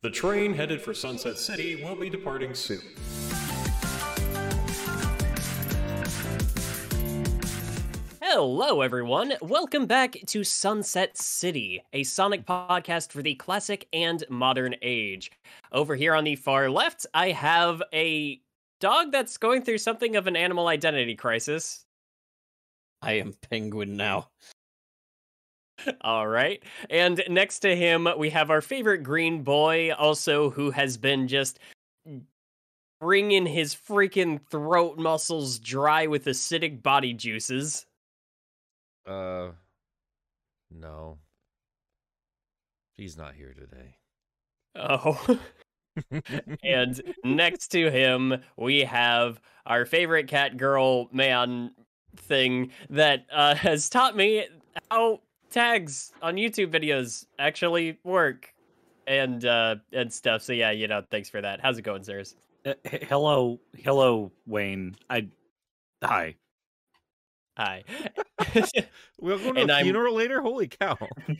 The train headed for Sunset City will be departing soon. Hello, everyone. Welcome back to Sunset City, a Sonic podcast for the classic and modern age. Over here on the far left, I have a dog that's going through something of an animal identity crisis. I am Penguin now. All right. And next to him, we have our favorite green boy, also who has been just wringing his freaking throat muscles dry with acidic body juices. Uh, no. He's not here today. Oh. and next to him, we have our favorite cat girl man thing that uh, has taught me how tags on YouTube videos actually work and uh and stuff. So yeah, you know, thanks for that. How's it going, sirs? Uh, h- hello, hello, Wayne. I hi. Hi. We're going to And a I'm- funeral later? Holy cow.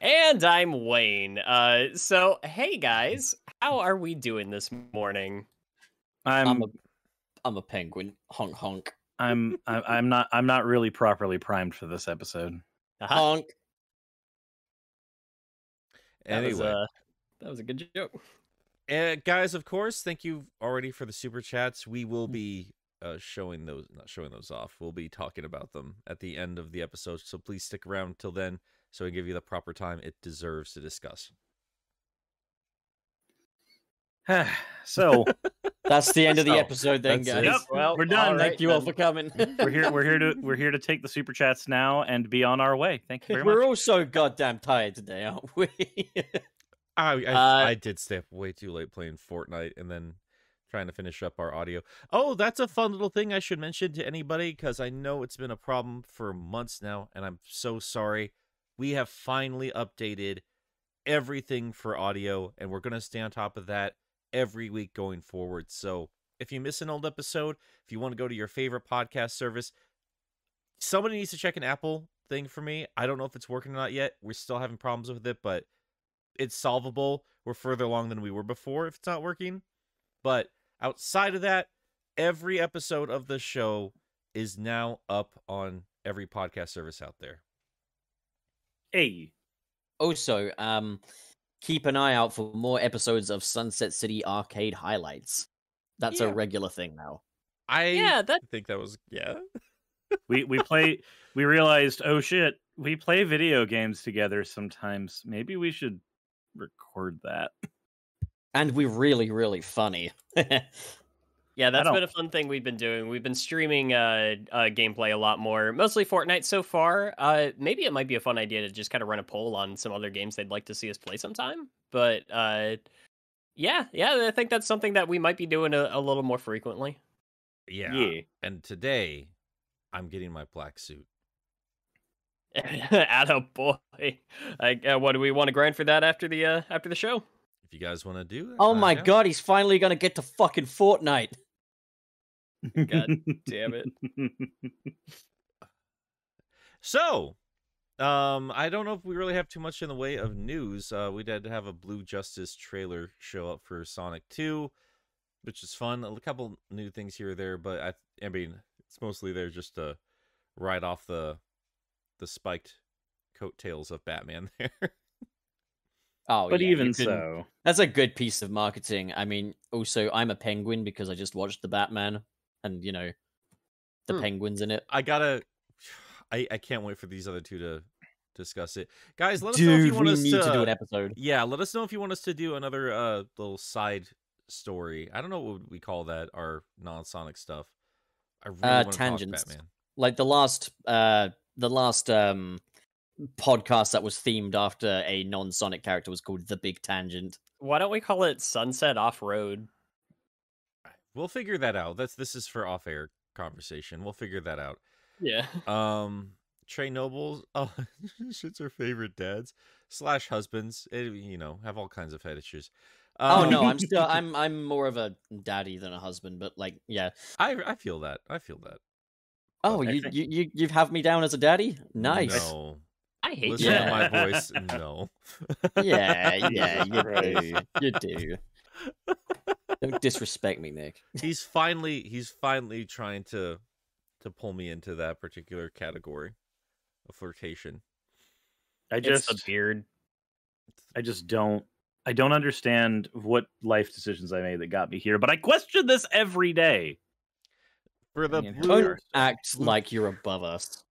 and I'm Wayne. Uh so hey guys, how are we doing this morning? I'm I'm a I'm a penguin. Honk honk. I'm I'm I'm not I'm not really properly primed for this episode. Uh-huh. Honk. That was, Anyway, uh, that was a good joke. uh, guys, of course, thank you already for the super chats. We will be uh, showing those, not showing those off. We'll be talking about them at the end of the episode. So please stick around till then so we give you the proper time it deserves to discuss. so That's the end of the So, episode then, guys. Yep, Well, we're done. all Thank right you all then. for coming. we're here we're here to we're here to take the super chats now and be on our way. Thank you very We're much. all so goddamn tired today, aren't we? I I, Uh, I did stay up way too late playing Fortnite and then trying to finish up our audio. Oh, that's a fun little thing I should mention to anybody because I know it's been a problem for months now, and I'm so sorry. We have finally updated everything for audio, and we're gonna stay on top of that every week going forward. So if you miss an old episode, if you want to go to your favorite podcast service, somebody needs to check an Apple thing for me. I don't know if it's working or not yet. We're still having problems with it, but it's solvable. We're further along than we were before if it's not working. But outside of that, every episode of the show is now up on every podcast service out there. Hey, also, um, keep an eye out for more episodes of Sunset City Arcade highlights. That's Yeah. a regular thing now. I Yeah, that think that was yeah. we we play. We realized, oh shit, we play video games together sometimes. Maybe we should record that. And we're really, really funny. Yeah, that's don't- been a fun thing we've been doing. We've been streaming uh, uh gameplay a lot more, mostly Fortnite so far. Uh maybe it might be a fun idea to just kind of run a poll on some other games they'd like to see us play sometime. But uh yeah, yeah, I think that's something that we might be doing a, a little more frequently. Yeah. Yeah. And today I'm getting my black suit. Atta boy. I, uh, what do we want to grind for that after the uh after the show? If you guys want to do that. oh my god, he's finally gonna get to fucking Fortnite. God damn it. So, um, I don't know if we really have too much in the way of news. Uh, we did have a Blue Justice trailer show up for Sonic 2, which is fun. A couple new things here or there, but I, I mean, it's mostly there just to ride off the the spiked coattails of Batman there. Oh, but yeah, even can- so, That's a good piece of marketing. I mean, also, I'm a penguin because I just watched the Batman, and you know, the Hmm. penguins in it. I gotta, I, I can't wait for these other two to discuss it, guys. Let us know if you want we us need to, to do an episode. Yeah, let us know if you want us to do another uh little side story. I don't know what we call that, our non-Sonic stuff. I really Uh, want to talk tangents. Batman. Like the last, uh, the last um podcast that was themed after a non-Sonic character was called The Big Tangent. Why don't we call it Sunset Off Road? We'll figure that out. That's this is for off-air conversation. We'll figure that out. Yeah. Um, Trey Nobles, oh, shit's her favorite dads slash husbands. eh, you know, have all kinds of fetishes. oh no, Um, I'm still, I'm, I'm more of a daddy than a husband, but like, yeah. I I feel that. I feel that. Oh, I you, think- you, you, you have me down as a daddy? Nice. No. I hate Listen that. to my voice. No. Yeah, yeah, you do. You do. Don't disrespect me, Nick. he's finally he's finally trying to to pull me into that particular category of flirtation. I just the beard. I just don't I don't understand what life decisions I made that got me here, but I question this every day. For the Man, blue, Blue- Don't act like you're above us.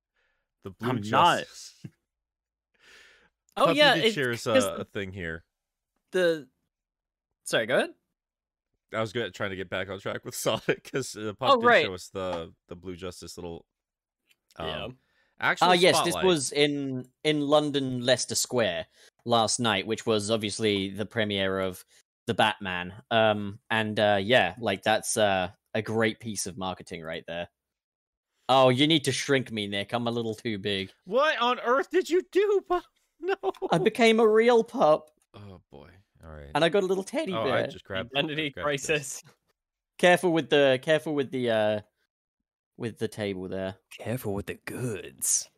the blue I'm not. Oh Puppy yeah, did it, shares a, uh, a thing here. the. Sorry, go ahead. I was good at trying to get back on track with Sonic because uh, Pup Oh, did right. show us the the blue justice little. Um, yeah. Actual Ah, yes, spotlight. this was in in London, Leicester Square last night, which was obviously the premiere of the Batman. Um, and uh, yeah, like that's uh, a great piece of marketing right there. Oh, you need to shrink me, Nick. I'm a little too big. What on earth did you do, Pup? No. I became a real pup, Oh boy. All right. and I got a little teddy oh, bear. I just grabbed Identity grabbed this. crisis. Careful with the careful with the uh with the table there. Careful with the goods.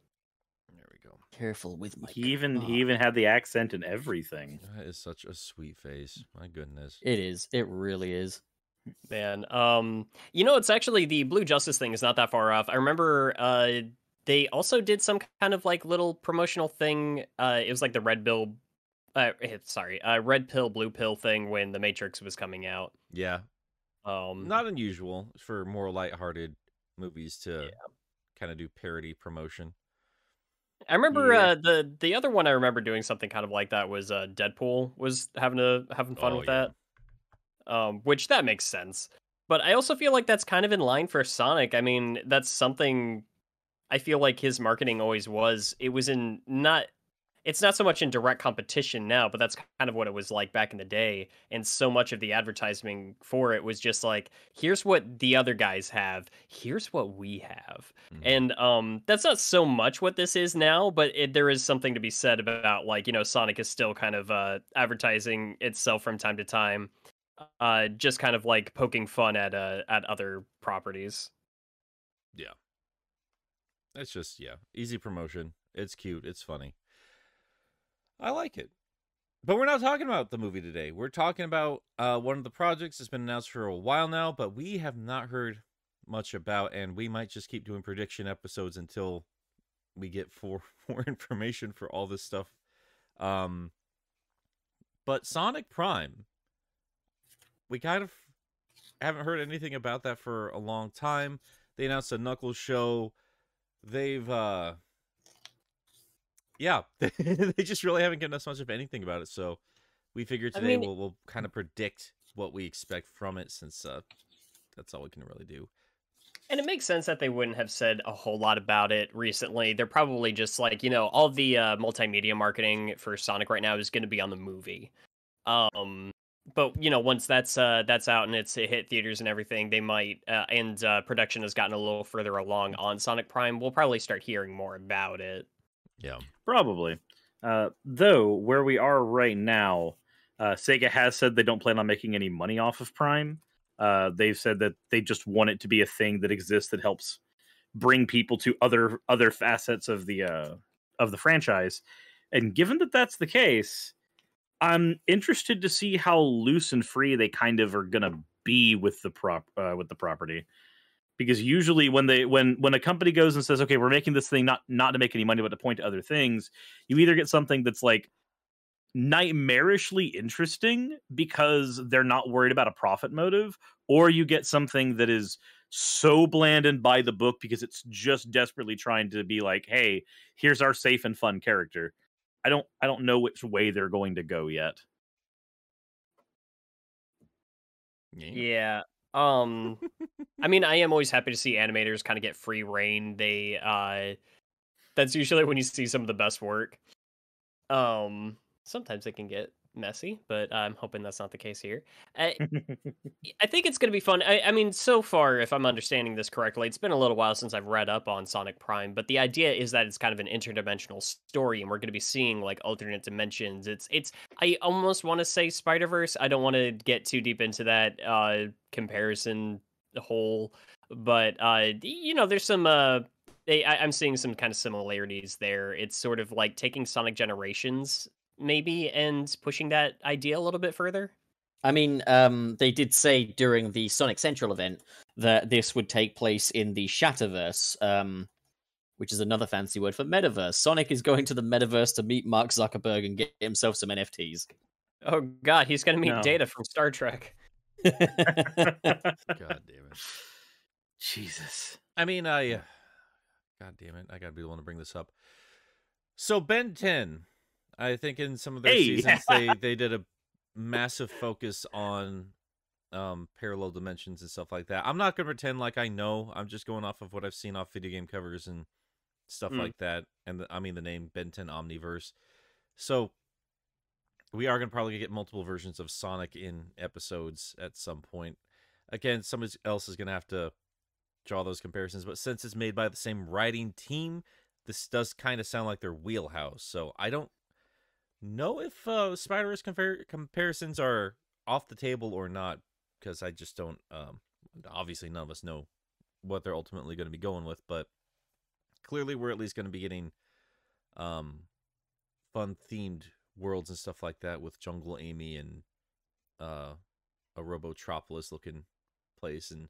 There we go. Careful with my. He even car. he even had the accent and everything. That is such a sweet face. My goodness. It is. It really is. Man, um, you know, it's actually the Blue Justice thing is not that far off. I remember, uh, they also did some kind of like little promotional thing. Uh, it was like the Red Bill, uh, eh, sorry, uh, Red Pill, Blue Pill thing when The Matrix was coming out. Yeah. Um, Not unusual for more lighthearted movies to kind of do parody promotion. I remember Yeah. uh, the the other one I remember doing something kind of like that was uh, Deadpool was having a having fun Oh, with yeah. that, um, which that makes sense. But I also feel like that's kind of in line for Sonic. I mean, that's something I feel like his marketing always was. It was in not. It's not so much in direct competition now, but that's kind of what it was like back in the day. And so much of the advertising for it was just like, here's what the other guys have, here's what we have Mhm. and um that's not so much what this is now but it, there is something to be said about like you know sonic is still kind of uh advertising itself from time to time uh just kind of like poking fun at uh at other properties Yeah. It's just yeah, easy promotion. It's cute. It's funny. I like it. But we're not talking about the movie today. We're talking about uh, one of the projects that's been announced for a while now, but we have not heard much about, and we might just keep doing prediction episodes until we get for more information for all this stuff. Um, but Sonic Prime, we kind of haven't heard anything about that for a long time. They announced a Knuckles show. They've uh yeah, they just really haven't given us much of anything about it. So we figured I today mean- we'll we'll kind of predict what we expect from it since uh that's all we can really do. and it makes sense that they wouldn't have said a whole lot about it recently they're probably just like you know all the uh multimedia marketing for sonic right now is going to be on the movie um but you know once that's uh that's out and it's hit theaters and everything they might uh, and uh production has gotten a little further along on sonic prime we'll probably start hearing more about it Yeah. Probably. Uh, though where we are right now, uh, Sega has said they don't plan on making any money off of Prime. Uh, they've said that they just want it to be a thing that exists that helps bring people to other other facets of the uh, of the franchise. And given that that's the case, I'm interested to see how loose and free they kind of are gonna be with the prop uh, with the property because usually when they when when a company goes and says okay we're making this thing not not to make any money but to point to other things you either get something that's like nightmarishly interesting because they're not worried about a profit motive or you get something that is so bland and by the book because it's just desperately trying to be like hey here's our safe and fun character i don't i don't know which way they're going to go yet Yeah. Yeah. Um I mean I am always happy to see animators kind of get free rein. They uh that's usually when you see some of the best work. Um sometimes it can get messy, but I'm hoping that's not the case here. I, I think it's going to be fun. I, I mean, so far, if I'm understanding this correctly, it's been a little while since I've read up on Sonic Prime, but the idea is that it's kind of an interdimensional story, and we're going to be seeing like alternate dimensions. It's it's. I almost want to say Spider Verse. I don't want to get too deep into that uh, comparison whole, but uh, you know, there's some uh, I, I'm seeing some kind of similarities there. It's sort of like taking Sonic Generations maybe and pushing that idea a little bit further. I mean, um, they did say during the Sonic Central event that this would take place in the Shatterverse, um, which is another fancy word for metaverse. Sonic is going to the metaverse to meet Mark Zuckerberg and get himself some NFTs. Oh God, he's gonna meet No. Data from Star Trek. God damn it. Jesus. I mean, I. uh, God damn it! I gotta be the one to bring this up. So Ben Ten, I think in some of their Hey! seasons they they did a massive focus on um parallel dimensions and stuff like that. I'm not gonna pretend like I know. I'm just going off of what I've seen off video game covers and stuff Mm. like that. And the, I mean the name Ben Ten Omniverse. So we are gonna probably get multiple versions of Sonic in episodes at some point. Again, somebody else is gonna have to draw those comparisons, but since it's made by the same writing team, this does kind of sound like their wheelhouse. So I don't know if uh, Spider-Verse compar- comparisons are off the table or not, because I just don't. Um, obviously, none of us know what they're ultimately going to be going with, but clearly, we're at least going to be getting um, fun themed worlds and stuff like that with Jungle Amy and uh, a Robotropolis looking place and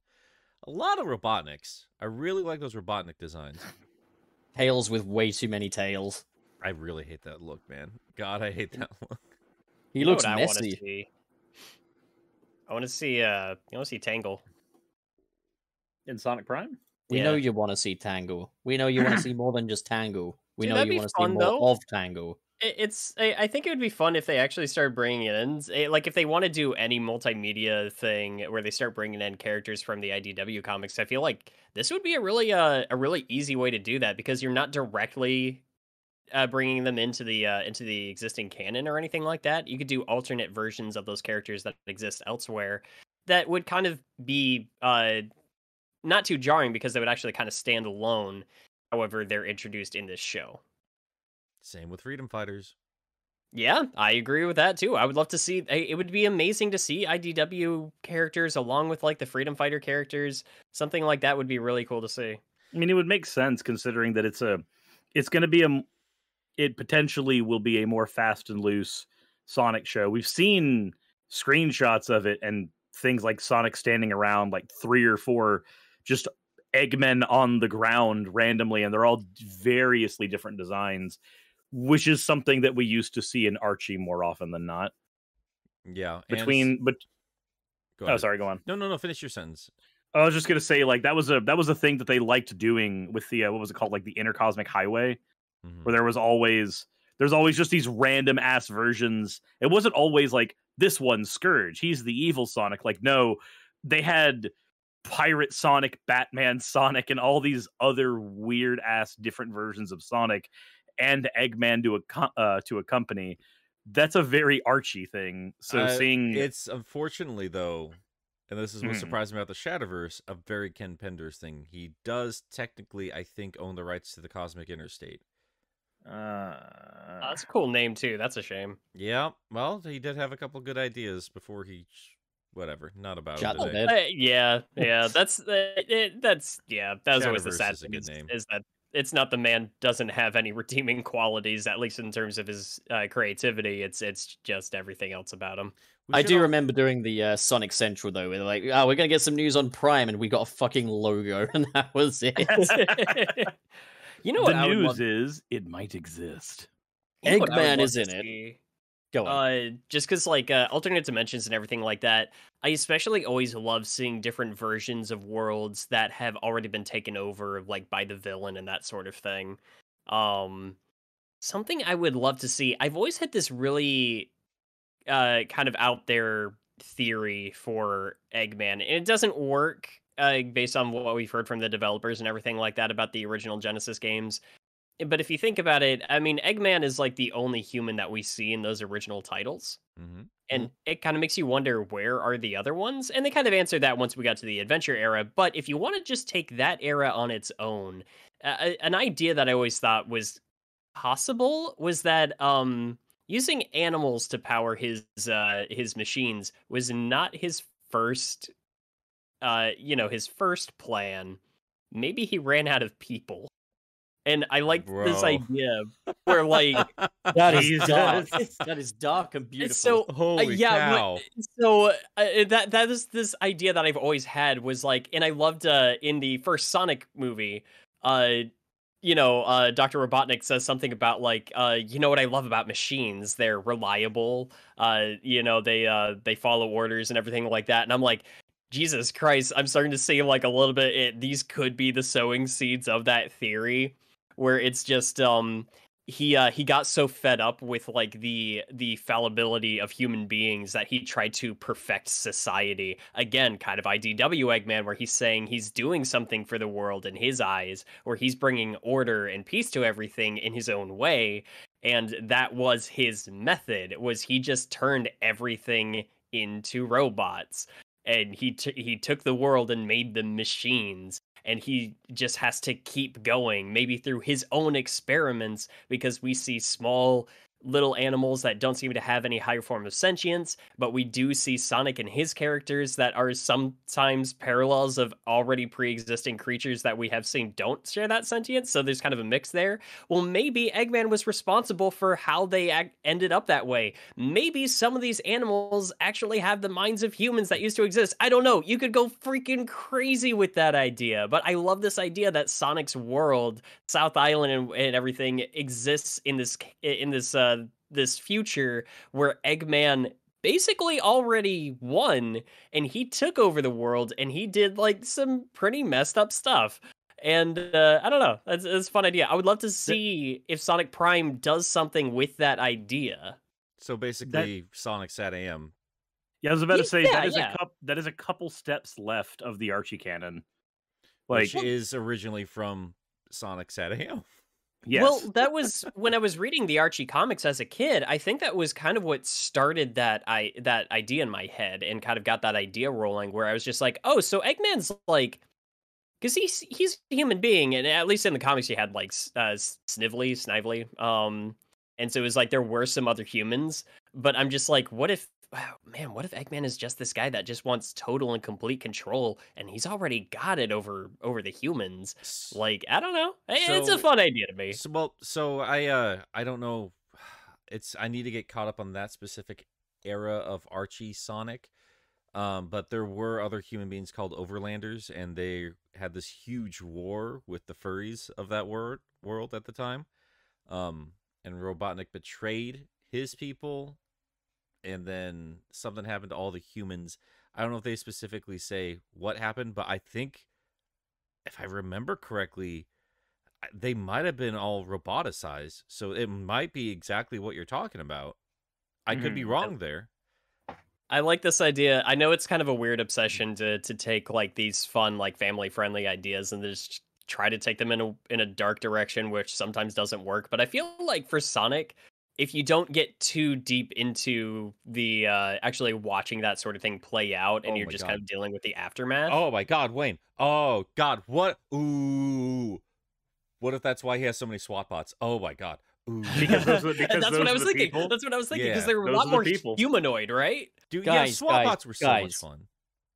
a lot of Robotniks. I really like those Robotnik designs. Tails with way too many tails. I really hate that look, man. God, I hate that look. He You know looks what I want to messy. see. I want to see. Uh, you want to see Tangle? In Sonic Prime? We Yeah. know you want to see Tangle. We know you want to see more than just Tangle. We Dude, know you want to see more though. of Tangle. It's. I I think it would be fun if they actually started bringing in. Eh, Like if they want to do any multimedia thing where they start bringing in characters from the IDW comics. I feel like this would be a really uh, a really easy way to do that because you're not directly uh, bringing them into the uh, into the existing canon or anything like that. You could do alternate versions of those characters that exist elsewhere that would kind of be uh, not too jarring because they would actually kind of stand alone. However, they're introduced in this show. Same with Freedom Fighters. Yeah, I agree with that too. I would love to see. It would be amazing to see IDW characters along with like the Freedom Fighter characters. Something like that would be really cool to see. I mean, it would make sense considering that it's a, it's going to be a, m- it potentially will be a more fast and loose Sonic show. We've seen screenshots of it and things like Sonic standing around like three or four just Eggmen on the ground randomly, and they're all variously different designs, which is something that we used to see in Archie more often than not. Yeah. Between, but Go oh, sorry, go on. No, no, no. Finish your sentence. I was just gonna say, like that was a that was a thing that they liked doing with the uh, what was it called, like the intercosmic highway, Mhm. where there was always there's always just these random ass versions. It wasn't always like this one Scourge, he's the evil Sonic. Like no, they had Pirate Sonic, Batman Sonic, and all these other weird ass different versions of Sonic, and Eggman to a uh, to accompany. That's a very Archie thing. So Uh, seeing It's unfortunately though, and this is what Mhm. surprised me about the Shatterverse, a very Ken Penders thing. He does technically, I think, own the rights to the Cosmic Interstate. Uh, Oh, that's a cool name too. That's a shame. Yeah, well, he did have a couple good ideas before he, whatever, not about Shut him today. Uh, yeah, yeah. That's uh, it, that's yeah. That was always the Shatterverse sad is a thing. good Is, name. is that it's not the man doesn't have any redeeming qualities, at least in terms of his uh, creativity. It's it's just everything else about him. We I do al- remember during the uh, Sonic Central though, where they're like, "Oh, we're gonna get some news on Prime," and we got a fucking logo, and that was it. you know the what I would news love- is it might exist. you know what I would Eggman is to in it. Go on. Uh, just because like uh, alternate dimensions and everything like that, I especially always love seeing different versions of worlds that have already been taken over, like by the villain and that sort of thing. Um, something I would love to see. I've always had this really, uh, kind of out there theory for Eggman, and it doesn't work. Uh, based on what we've heard from the developers and everything like that about the original Genesis games, but if you think about it, I mean, Eggman is like the only human that we see in those original titles. Mhm. And it kind of makes you wonder where are the other ones? And they kind of answered that once we got to the adventure era. But if you want to just take that era on its own, uh, an idea that I always thought was possible was that um, using animals to power his uh, his machines was not his first, uh, you know, his first plan. Maybe he ran out of people. and I like this idea where like That is Jesus. dark. That is dark and beautiful. so Holy yeah, what- cow! so uh, that that is this idea that I've always had was like, and I loved uh, in the first Sonic movie, uh, you know, uh, Doctor Robotnik says something about like, uh, you know what I love about machines? They're reliable. Uh, you know, they uh, they follow orders and everything like that. And I'm like, Jesus Christ, I'm starting to see like a little bit. It, these could be the sowing seeds of that theory, where it's just um he uh he got so fed up with like the the fallibility of human beings that he tried to perfect society again kind of idw eggman where he's saying he's doing something for the world in his eyes where he's bringing order and peace to everything in his own way and that was his method was he just turned everything into robots and he t- he took the world and made them machines and he just has to keep going maybe through his own experiments because we see small little animals that don't seem to have any higher form of sentience but we do see sonic and his characters that are sometimes parallels of already pre-existing creatures that we have seen don't share that sentience so there's kind of a mix there. Well maybe eggman was responsible for how they ended up that way. Maybe some of these animals actually have the minds of humans that used to exist. I don't know. You could go freaking crazy with that idea but i love this idea that sonic's world south island and, and everything exists in this in this uh this future where eggman basically already won and he took over the world and he did like some pretty messed up stuff and uh, I don't know. That's, that's a fun idea. I would love to see if Sonic Prime does something with that idea. So basically, Sonic Sat AM. Yeah, I was about to say Yeah, that is yeah. a cup that is a couple steps left of the Archie canon. Like which is originally from Sonic Sat AM. Yes. Well, that was when I was reading the Archie comics as a kid. I think that was kind of what started that I that idea in my head and kind of got that idea rolling. Where I was just like, oh, so Eggman's like, because he's he's a human being, and at least in the comics, he had like uh, Snively, Snively, um, and so it was like there were some other humans. But I'm just like, what if? Wow, man, what if Eggman is just this guy that just wants total and complete control, and he's already got it over over the humans? Like, I don't know. Eh, it's a fun idea to me. So, well, so I uh I don't know. It's I need to get caught up on that specific era of Archie Sonic. Um, but there were other human beings called Overlanders, and they had this huge war with the furries of that wor- world at the time. Um, and Robotnik betrayed his people, and then something happened to all the humans. I don't know if they specifically say what happened, but I think, if I remember correctly, they might have been all roboticized. So it might be exactly what you're talking about. I could be Mhm. wrong there. I like this idea. I know it's kind of a weird obsession to to take like these fun, like family friendly ideas and just try to take them in a in a dark direction, which sometimes doesn't work. But I feel like for Sonic, if you don't get too deep into the uh actually watching that sort of thing play out and Oh you're just God. kind of dealing with the aftermath. Oh my god, Wayne. Oh god, what? Ooh. What if that's why he has so many SWAT bots? Oh my god. Ooh. because those are because that's those what I was thinking. people. That's what I was thinking because Yeah, they were a lot the more people. humanoid, right? Dude, yeah, SWAT guys, bots were so much fun.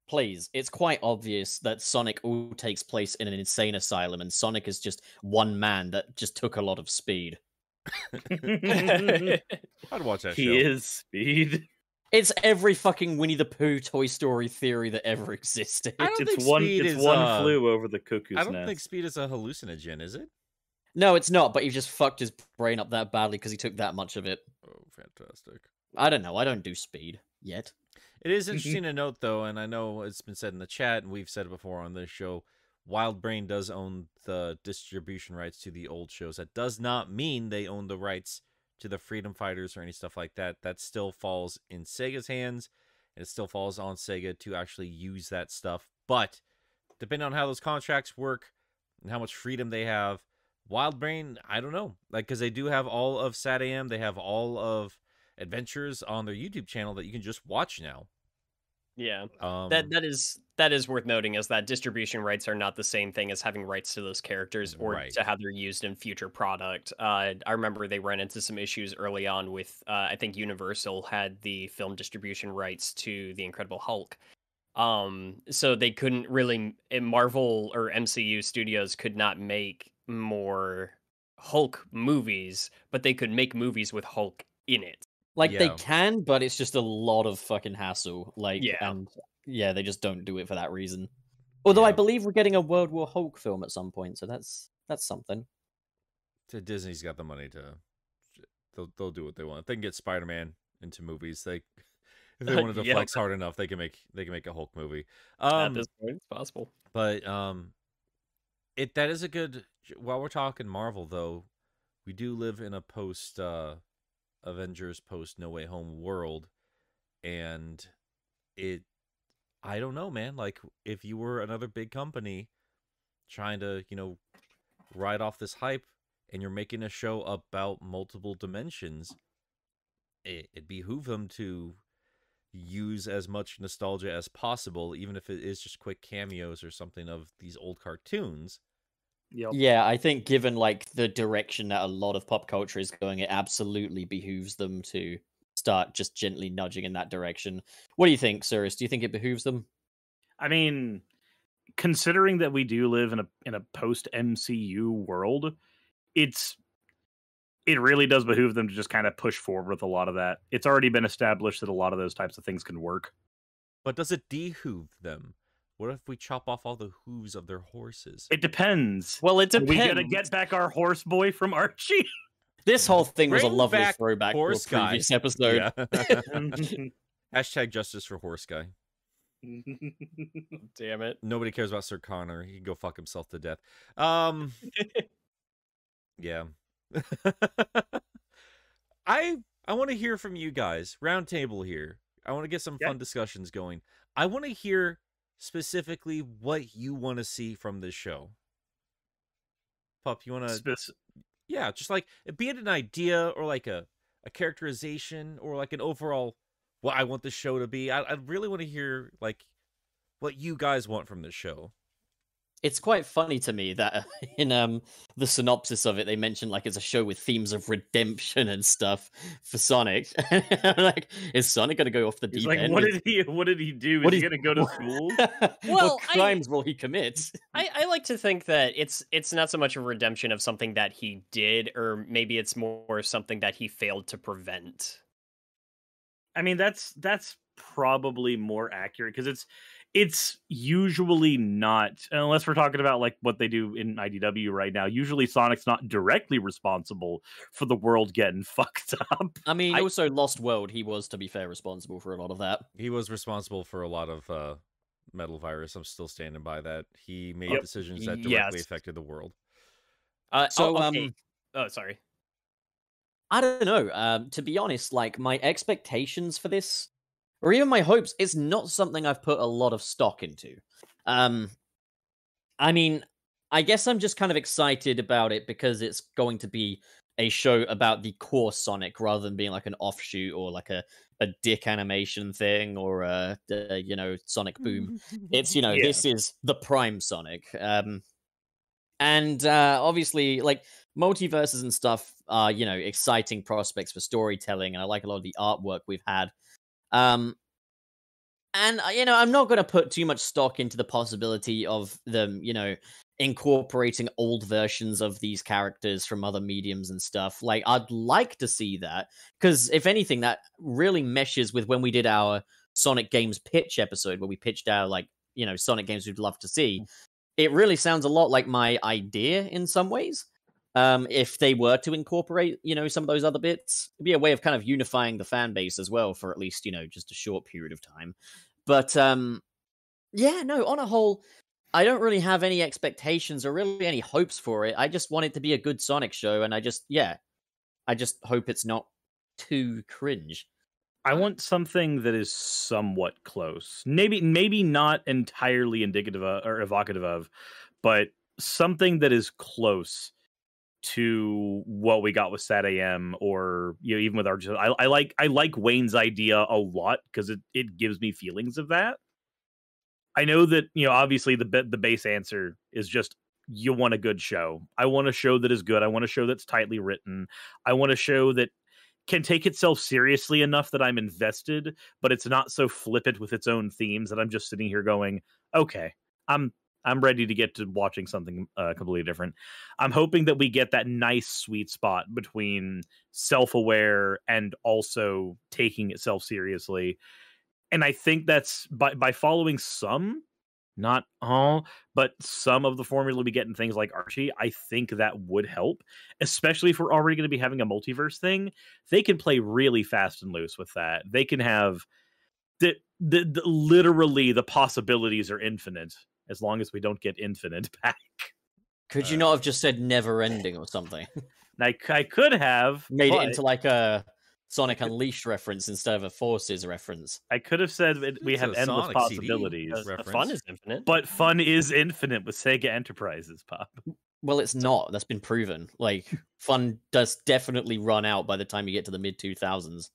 Please, it's quite obvious that Sonic all takes place in an insane asylum, and Sonic is just one man that just took a lot of speed. I'd watch that he show. is speed. It's every fucking Winnie the Pooh Toy Story theory that ever existed. I don't It's think one. speed It's is, one uh, flew over the cuckoo's nest. I don't nest. think speed is a hallucinogen, is it? No, it's not, but he just fucked his brain up that badly because he took that much of it. Oh, fantastic. I don't know. I don't do speed yet. It is interesting to note, though, and I know it's been said in the chat, and we've said it before on this show. WildBrain does own the distribution rights to the old shows. That does not mean they own the rights to the Freedom Fighters or any stuff like that. That still falls in Sega's hands, and it still falls on Sega to actually use that stuff. But depending on how those contracts work and how much freedom they have, WildBrain, I don't know, like because they do have all of Sat AM, they have all of adventures on their YouTube channel that you can just watch now. Yeah. Um, that that is that is worth noting is that distribution rights are not the same thing as having rights to those characters or Right. to how they're used in future product. Uh, I remember they ran into some issues early on with uh, I think Universal had the film distribution rights to the Incredible Hulk. Um, so they couldn't really eh, Marvel or MCU studios could not make more Hulk movies, but they could make movies with Hulk in it. Like they can, but it's just a lot of fucking hassle. Like, Yeah. and yeah, they just don't do it for that reason. Although I believe we're getting a World War Hulk film at some point, so that's that's something. to Disney's got the money to they'll they'll do what they want. If they can get Spider Man into movies, they if they wanted to Yep. flex hard enough, they can make they can make a Hulk movie. At Um this point, it's possible. but um it that is a good while we're talking Marvel though, we do live in a post uh Avengers post No Way Home world and it I don't know, man. Like if you were another big company trying to, you know, ride off this hype and you're making a show about multiple dimensions, it, it behoove them to use as much nostalgia as possible, even if it is just quick cameos or something of these old cartoons. Yep. Yeah, I think given like the direction that a lot of pop culture is going, it absolutely behooves them to start just gently nudging in that direction. What do you think, Cyrus? Do you think it behooves them? I mean, considering that we do live in a in a post MCU world, it's it really does behoove them to just kind of push forward with a lot of that. It's already been established that a lot of those types of things can work. But does it dehoove them? What if we chop off all the hooves of their horses? It depends. Well, it Are depends. we gonna get back our horse boy from Archie? This whole thing was a lovely back throwback to a Horse Guy. previous episode. Yeah. Hashtag justice for horse guy. Damn it. Nobody cares about Sir Connor. He can go fuck himself to death. Um Yeah. I I want to hear from you guys. Round table here. I want to get some Yeah. fun discussions going. I want to hear specifically what you want to see from this show. Pup, you want to Spec- yeah, just like be it an idea or like a a characterization or like an overall what I want the show to be. I I really want to hear like what you guys want from the show. It's quite funny to me that in um the synopsis of it they mention like it's a show with themes of redemption and stuff for Sonic. Like, is Sonic gonna go off the He's deep like, end? what did he? What did he do? What is he is- gonna go to school? Well, what I- crimes will he commit? I, I like to think that it's it's not so much a redemption of something that he did, or maybe it's more something that he failed to prevent. I mean, that's that's probably more accurate because it's it's usually not unless we're talking about like what they do in IDW right now. Usually, Sonic's not directly responsible for the world getting fucked up. I mean, I- also Lost World, he was to be fair responsible for a lot of that. He was responsible for a lot of uh metal virus. I'm still standing by that. He made Yep. decisions that directly Yes. affected the world. Uh, So, oh, okay. um, oh, sorry. I don't know. Um, to be honest, like my expectations for this, or even my hopes, it's not something I've put a lot of stock into. Um, I mean, I guess I'm just kind of excited about it because it's going to be a show about the core Sonic rather than being like an offshoot or like a, a DiC animation thing or a, uh you know Sonic Boom. It's you know Yeah. this is the prime Sonic. Um, and uh, obviously, like multiverses and stuff are you know exciting prospects for storytelling, and I like a lot of the artwork we've had. Um, and uh, you know, I'm not going to put too much stock into the possibility of them, you know, incorporating old versions of these characters from other mediums and stuff. Like, I'd like to see that because, if anything, that really meshes with when we did our Sonic Games pitch episode, where we pitched our like, you know, Sonic games we'd love to see. It really sounds a lot like my idea in some ways. Um, if they were to incorporate, you know, some of those other bits, it'd be a way of kind of unifying the fan base as well for at least, you know, just a short period of time. But um, yeah, no, on a whole, I don't really have any expectations or really any hopes for it. I just want it to be a good Sonic show, and I just, yeah, I just hope it's not too cringe. I want something that is somewhat close. Maybe maybe not entirely indicative of, or evocative of, but something that is close to what we got with Sat AM or you know even with our I, I like I like Wayne's idea a lot because it it gives me feelings of that. I know that you know obviously the the base answer is just you want a good show. I want a show that is good. I want a show that's tightly written. I want a show that can take itself seriously enough that I'm invested, but it's not so flippant with its own themes that I'm just sitting here going, okay, I'm I'm ready to get to watching something uh, completely different. I'm hoping that we get that nice sweet spot between self-aware and also taking itself seriously. And I think that's by by following some, not all, but some of the formula we get in things like Archie. I think that would help, especially if we're already going to be having a multiverse thing. They can play really fast and loose with that. They can have the, the, the literally the possibilities are infinite as long as we don't get infinite back. Could you Uh, not have just said never ending or something? And I, c- I could have Made but it into like a Sonic Unleashed reference instead of a Forces reference. I could have said it, we It's have endless Sonic possibilities, The- the fun is infinite. but fun is infinite with Sega Enterprises. Pop. Well, it's not. That's been proven. Like, fun does definitely run out by the time you get to the mid 2000s.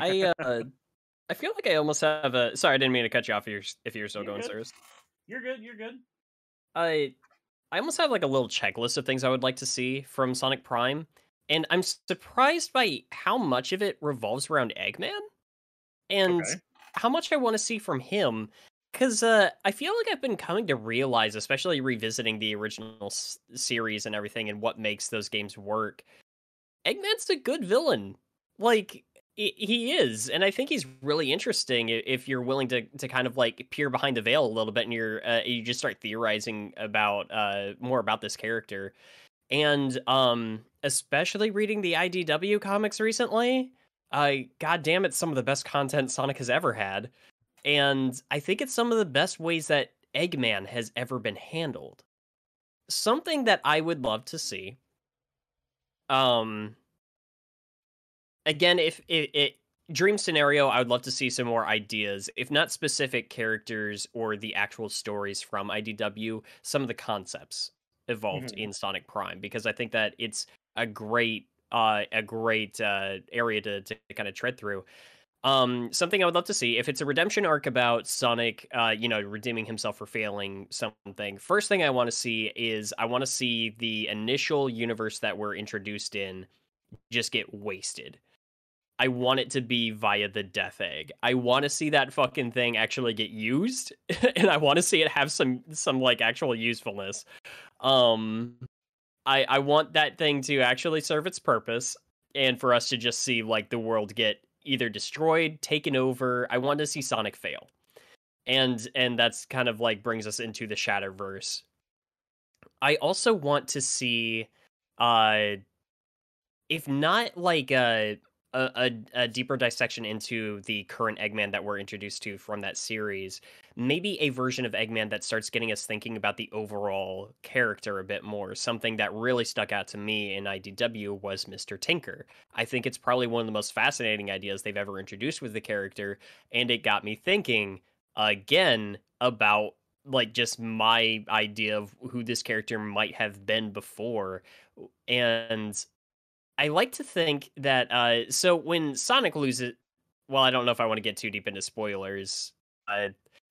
I uh, I feel like I almost have a. Sorry, I didn't mean to cut you off. If you're if you're still You're going, good. sirs. You're good. You're good. I I almost have like a little checklist of things I would like to see from Sonic Prime, and I'm surprised by how much of it revolves around Eggman, and Okay. how much I want to see from him. Because uh, I feel like I've been coming to realize, especially revisiting the original s- series and everything, and what makes those games work. Eggman's a good villain. Like he is, and I think he's really interesting if you're willing to to kind of like peer behind the veil a little bit, and you're uh, you just start theorizing about uh more about this character, and um especially reading the IDW comics recently. I god damn it, some of the best content Sonic has ever had, and I think it's some of the best ways that Eggman has ever been handled. Something that I would love to see. Um again, if it, it dream scenario, I would love to see some more ideas, if not specific characters or the actual stories from IDW, some of the concepts evolved Mhm. in Sonic Prime because I think that it's a great uh a great uh area to to kind of tread through. Um, something I would love to see if it's a redemption arc about Sonic, uh, you know, redeeming himself for failing something. First thing I want to see is I want to see the initial universe that we're introduced in just get wasted. I want it to be via the death egg. I want to see that fucking thing actually get used and I want to see it have some some like actual usefulness. Um I I want that thing to actually serve its purpose and for us to just see like the world get either destroyed, taken over. I want to see Sonic fail. And and that's kind of like brings us into the Shatterverse. I also want to see uh if not like a a, a, a deeper dissection into the current Eggman that we're introduced to from that series, maybe a version of Eggman that starts getting us thinking about the overall character a bit more. Something that really stuck out to me in IDW was Mr. Tinker. I think it's probably one of the most fascinating ideas they've ever introduced with the character, and it got me thinking again about like just my idea of who this character might have been before and I like to think that uh so when Sonic loses well, I don't know if I want to get too deep into spoilers. Uh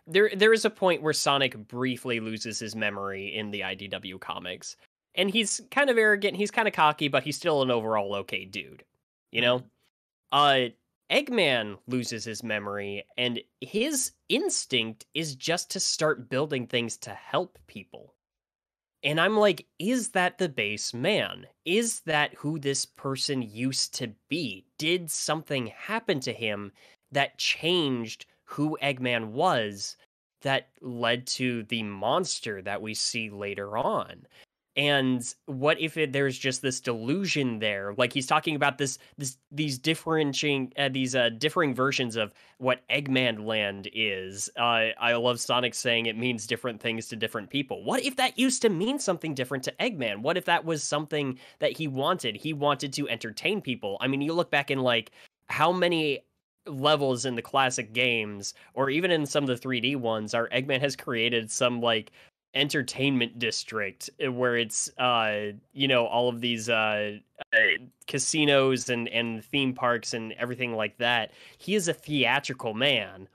there there is a point where Sonic briefly loses his memory in the IDW comics. And he's kind of arrogant, he's kind of cocky, but he's still an overall okay dude. You know? Uh Eggman loses his memory and his instinct is just to start building things to help people. And I'm like, is that the base man? Is that who this person used to be? Did something happen to him that changed who Eggman was that led to the monster that we see later on? And what if it, there's just this delusion there? Like he's talking about this, this these differentiating, uh, these uh, differing versions of what Eggman Land is. Uh, I love Sonic saying it means different things to different people. What if that used to mean something different to Eggman? What if that was something that he wanted? He wanted to entertain people. I mean, you look back in like how many levels in the classic games, or even in some of the 3D ones, our Eggman has created some like entertainment district uh, where it's uh you know all of these uh, uh casinos and and theme parks and everything like that. He is a theatrical man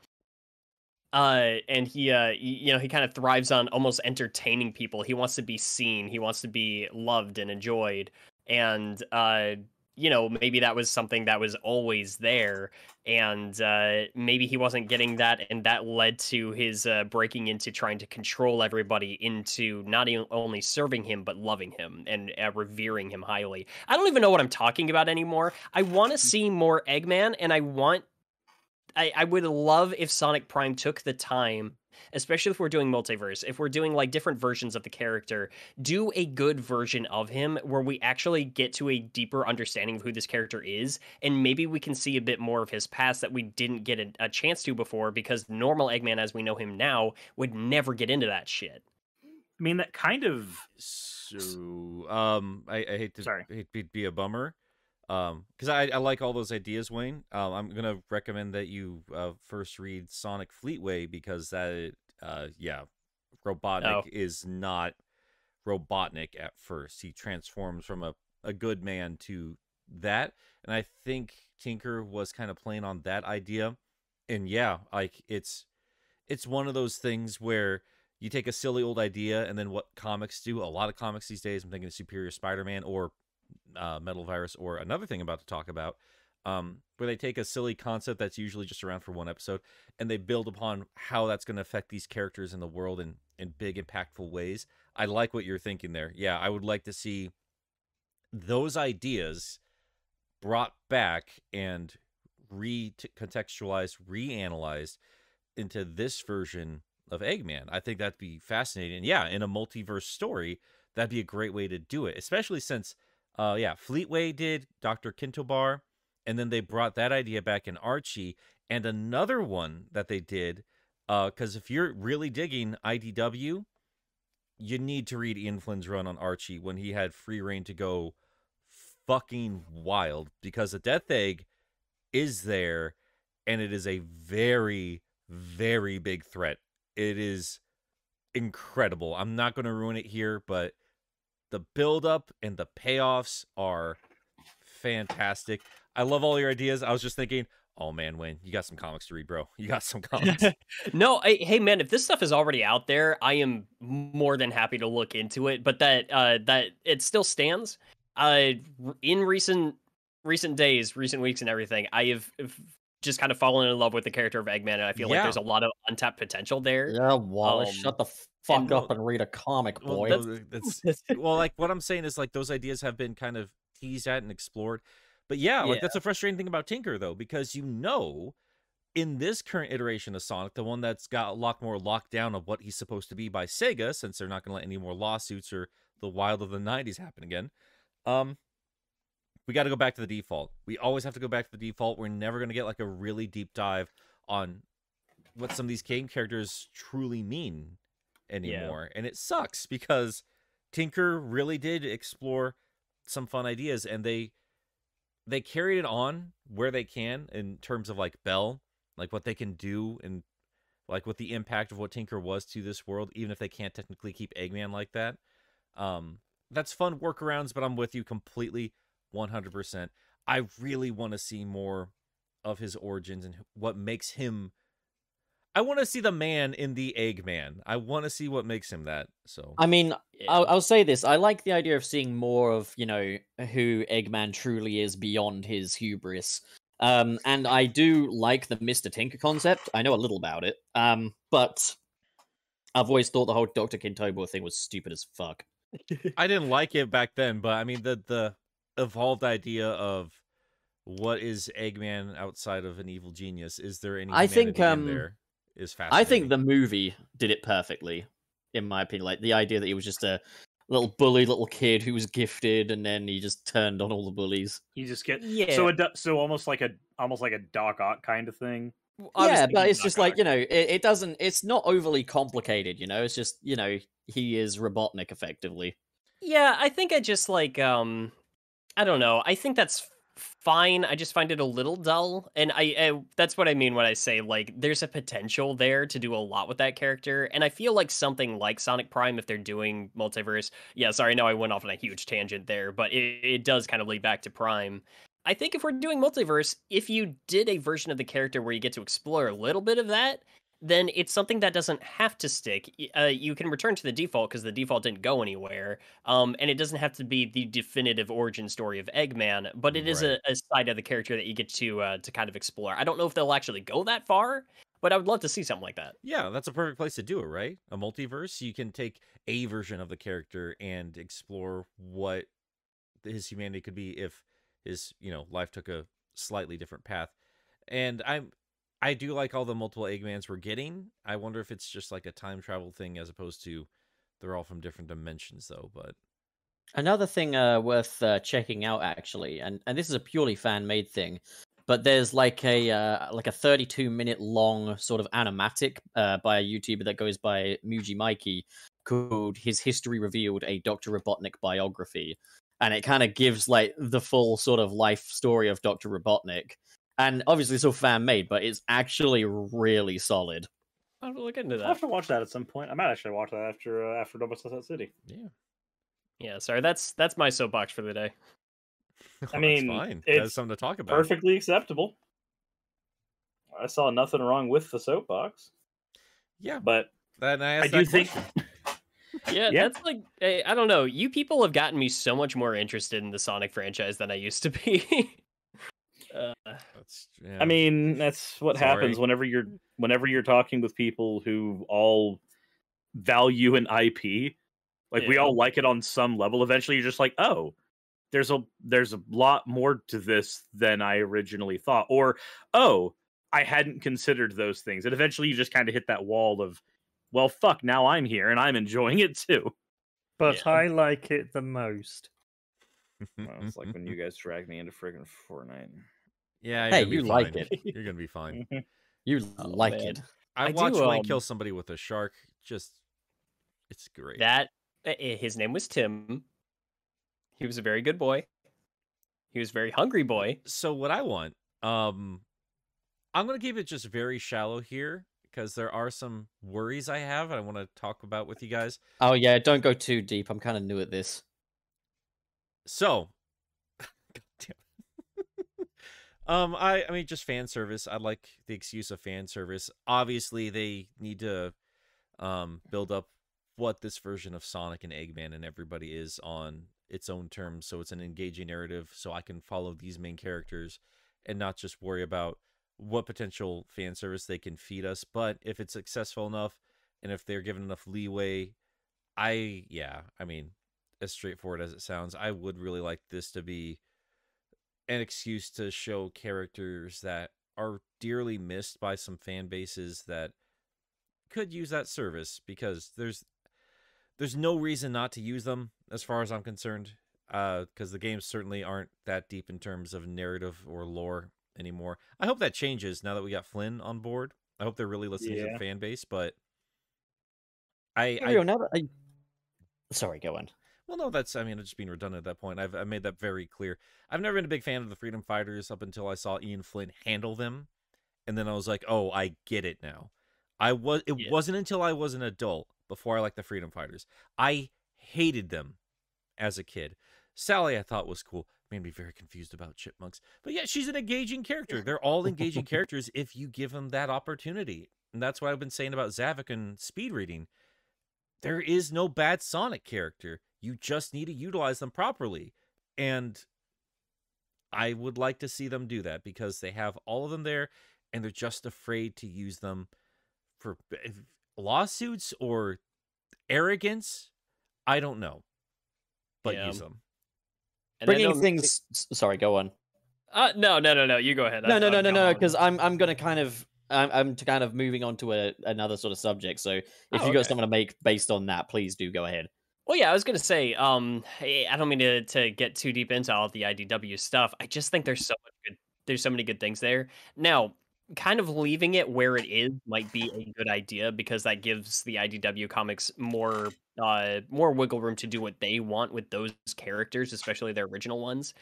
uh and he uh you know he kind of thrives on almost entertaining people. He wants to be seen. He wants to be loved and enjoyed. And uh you know, maybe that was something that was always there, and uh, maybe he wasn't getting that, and that led to his uh, breaking into trying to control everybody into not only serving him but loving him and uh, revering him highly. I don't even know what I'm talking about anymore. I want to see more Eggman, and I want. I, I would love if Sonic Prime took the time especially if we're doing multiverse, if we're doing like different versions of the character, do a good version of him where we actually get to a deeper understanding of who this character is, and maybe we can see a bit more of his past that we didn't get a, a chance to before because normal Eggman, as we know him now, would never get into that shit. I mean, that kind of. So, um, I, I hate to Sorry. hate to be a bummer, um, because I, I like all those ideas, Wayne. Um, I'm gonna recommend that you uh, first read Sonic Fleetway because that, uh, yeah, Robotnik Oh. is not Robotnik at first. He transforms from a a good man to that, and I think Tinker was kind of playing on that idea, and yeah, like it's it's one of those things where you take a silly old idea and then what comics do a lot of comics these days i'm thinking of superior spider-man or uh, metal virus or another thing i'm about to talk about um, where they take a silly concept that's usually just around for one episode and they build upon how that's going to affect these characters in the world in, in big impactful ways i like what you're thinking there yeah i would like to see those ideas brought back and re-contextualized reanalyzed into this version of Eggman. I think that'd be fascinating. Yeah, in a multiverse story, that'd be a great way to do it, especially since, uh, yeah, Fleetway did Dr. Kintobor, and then they brought that idea back in Archie, and another one that they did, because if you're really digging IDW, you need to read Ian Flynn's run on Archie when he had free rein to go fucking wild, because the Death Egg is there, and it is a very, very big threat it is incredible. I'm not going to ruin it here, but the build up and the payoffs are fantastic. I love all your ideas. I was just thinking, oh man, Wayne, you got some comics to read, bro. You got some comics. no, I, hey man, if this stuff is already out there, I am more than happy to look into it. But that uh, that it still stands. Uh, in recent recent days, recent weeks, and everything, I have just kind of fallen in love with the character of Eggman, and I feel like there's a lot of untapped potential there. Yeah, Wallace, Um, shut the fuck and- up and read a comic, boy. no, that's well, like what I'm saying is like those ideas have been kind of teased at and explored. But yeah, like Yeah. that's a frustrating thing about Tinker though, because you know, in this current iteration of Sonic, the one that's got a lot more lockdown of what he's supposed to be by Sega, since they're not going to let any more lawsuits or the wild of the '90s happen again. Um, we got to go back to the default. We always have to go back to the default. We're never going to get like a really deep dive on what some of these game characters truly mean anymore. And it sucks because Tinker really did explore some fun ideas and they they carried it on where they can in terms of like Bell, like what they can do and like what the impact of what Tinker was to this world, even if they can't technically keep Eggman like that. Um, that's fun workarounds, but I'm with you completely, 100%. I really want to see more of his origins and what makes him. I want to see the man in the Eggman. I want to see what makes him that. So I mean, I'll, I'll say this: I like the idea of seeing more of you know who Eggman truly is beyond his hubris. Um, and I do like the Mister Tinker concept. I know a little about it. Um, but I've always thought the whole Doctor Kintobor thing was stupid as fuck. I didn't like it back then, but I mean the the evolved idea of what is Eggman outside of an evil genius? Is there any I think, humanity in um, there? Is I think the movie did it perfectly, in my opinion. Like the idea that he was just a little bully little kid who was gifted, and then he just turned on all the bullies. You just get Yeah. so a do- so almost like a almost like a Doc Ock kind of thing. I was yeah, but it's just like you know, it, it doesn't. It's not overly complicated. You know, it's just you know he is Robotnik effectively. Yeah, I think I just like um I don't know. I think that's fine. I just find it a little dull and I, I that's what I mean when I say like there's a potential there to do a lot with that character and I feel like something like Sonic Prime if they're doing multiverse. Yeah, sorry, I know I went off on a huge tangent there, but it, it does kind of lead back to Prime. I think if we're doing multiverse, if you did a version of the character where you get to explore a little bit of that, then it's something that doesn't have to stick. Uh, you can return to the default because the default didn't go anywhere. Um, and it doesn't have to be the definitive origin story of Eggman, but it is Right. a, a side of the character that you get to uh, to kind of explore. I don't know if they'll actually go that far, but I would love to see something like that. Yeah, that's a perfect place to do it, right? A multiverse, you can take a version of the character and explore what his humanity could be if his, you know, life took a slightly different path. And I'm I do like all the multiple Eggmans we're getting. I wonder if it's just like a time travel thing as opposed to they're all from different dimensions though, but Another thing uh, worth uh, checking out, actually, and, and this is a purely fan made thing, but there's like a uh, like a 32 minute long sort of animatic uh, by a YouTuber that goes by Muji Mikey called "His History Revealed: A Doctor Robotnik Biography," and it kind of gives like the full sort of life story of Doctor Robotnik. And obviously, it's all fan made, but it's actually really solid. I'll have to look into that. I'll have to watch that at some point. I might actually watch that after uh, after Double Sunset City. yeah. Yeah, sorry, that's that's my soapbox for the day. I mean, fine. it's That's something to talk about. Perfectly acceptable. I saw nothing wrong with the soapbox, Yeah, but then I, I do that think. Yeah, Yeah. that's like eh, I don't know. You people have gotten me so much more interested in the Sonic franchise than I used to be. uh, That's, yeah. I mean, that's what happens whenever you're whenever you're talking with people who all value an IP. Like we all like it on some level. Eventually, you're just like, oh, there's a there's a lot more to this than I originally thought, or oh, I hadn't considered those things. And eventually, you just kind of hit that wall of, well, fuck, now I'm here and I'm enjoying it too. But Yeah. I like it the most. Well, it's like when you guys drag me into friggin' Fortnite. Yeah, you're Hey, gonna be you like fine. it. You're gonna be fine. You Oh, like man. it. I, I do, watched Wayne um, kill somebody with a shark. Just, it's great. that eh, eh, his name was Tim. He was a very good boy. He was a very hungry boy. so what I want, um, I'm gonna keep it just very shallow here because there are some worries I have I want to talk about with you guys. Oh yeah, don't go too deep. I'm kind of new at this. So, God damn. Um, I I mean, just fan service. I like the excuse of fan service. Obviously, they need to um build up what this version of Sonic and Eggman and everybody is on its own terms, so it's an engaging narrative. So I can follow these main characters and not just worry about what potential fan service they can feed us. But if it's successful enough, and if they're given enough leeway, I yeah, I mean, as straightforward as it sounds, I would really like this to be an excuse to show characters that are dearly missed by some fan bases that could use that service because there's there's no reason not to use them as far as I'm concerned uh because the games certainly aren't that deep in terms of narrative or lore anymore. I hope that changes now that we got Flynn on board. I hope they're really listening to the fan base, but I, I Ariel, now that I... Sorry, go on. Well, no, that's I mean, it's just being redundant at that point. I've I made that very clear. I've never been a big fan of the Freedom Fighters up until I saw Ian Flynn handle them, and then I was like, oh, I get it now. I was it Yeah. wasn't until I was an adult before I liked the Freedom Fighters. I hated them as a kid. Sally, I thought was cool. Made me very confused about chipmunks, but yeah, she's an engaging character. They're all engaging characters if you give them that opportunity, and that's what I've been saying about Zavok and speed reading there is no bad Sonic character. You just need to utilize them properly. And I would like to see them do that because they have all of them there and they're just afraid to use them for lawsuits or arrogance. I don't know. But Yeah. use them. And Bringing things. s- Sorry, go on. Uh, no, no, no, no. You go ahead. No, I- no, no, I'm no, no. gone. Because I'm I'm gonna kind of I'm I'm to kind of moving on to a, another sort of subject. So if Oh, you got okay. something to make based on that, please do go ahead. Well, yeah, I was gonna say, um, I don't mean to to get too deep into all the IDW stuff. I just think there's so much good, there's so many good things there. Now, kind of leaving it where it is might be a good idea because that gives the IDW comics more uh more wiggle room to do what they want with those characters, especially their original ones.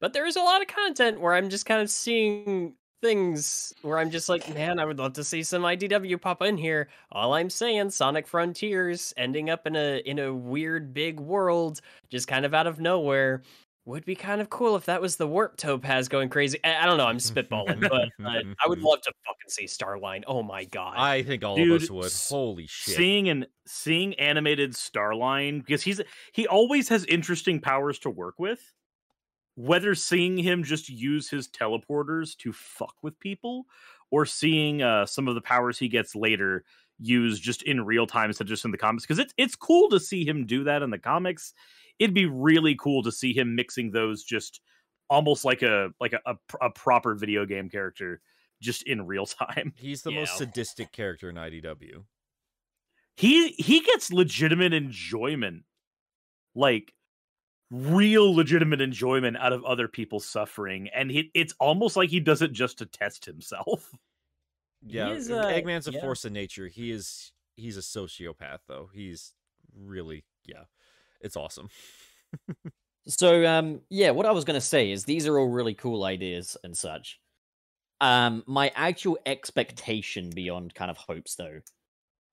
But there is a lot of content where I'm just kind of seeing things where I'm just like, man, I would love to see some IDW pop in here. All I'm saying, Sonic Frontiers ending up in a in a weird big world, just kind of out of nowhere. would be kind of cool if that was the warp topaz going crazy. I, I don't know. I'm spitballing, but uh, I would love to fucking see Starline. Oh my god. I think all Dude, of us would. Holy shit! Seeing and seeing animated Starline because he's he always has interesting powers to work with. Whether seeing him just use his teleporters to fuck with people, or seeing uh, some of the powers he gets later used just in real time instead of just in the comics, because it's it's cool to see him do that in the comics. It'd be really cool to see him mixing those just almost like a like a, a, a proper video game character just in real time. He's the most sadistic character in IDW. he he gets legitimate enjoyment like real legitimate enjoyment out of other people's suffering and he, it's almost like he does it just to test himself Yeah, is, uh, Eggman's a yeah. force of nature. He is he's a sociopath though. He's really yeah. It's awesome. So um yeah, what I was gonna say is these are all really cool ideas and such. Um my actual expectation beyond kind of hopes though,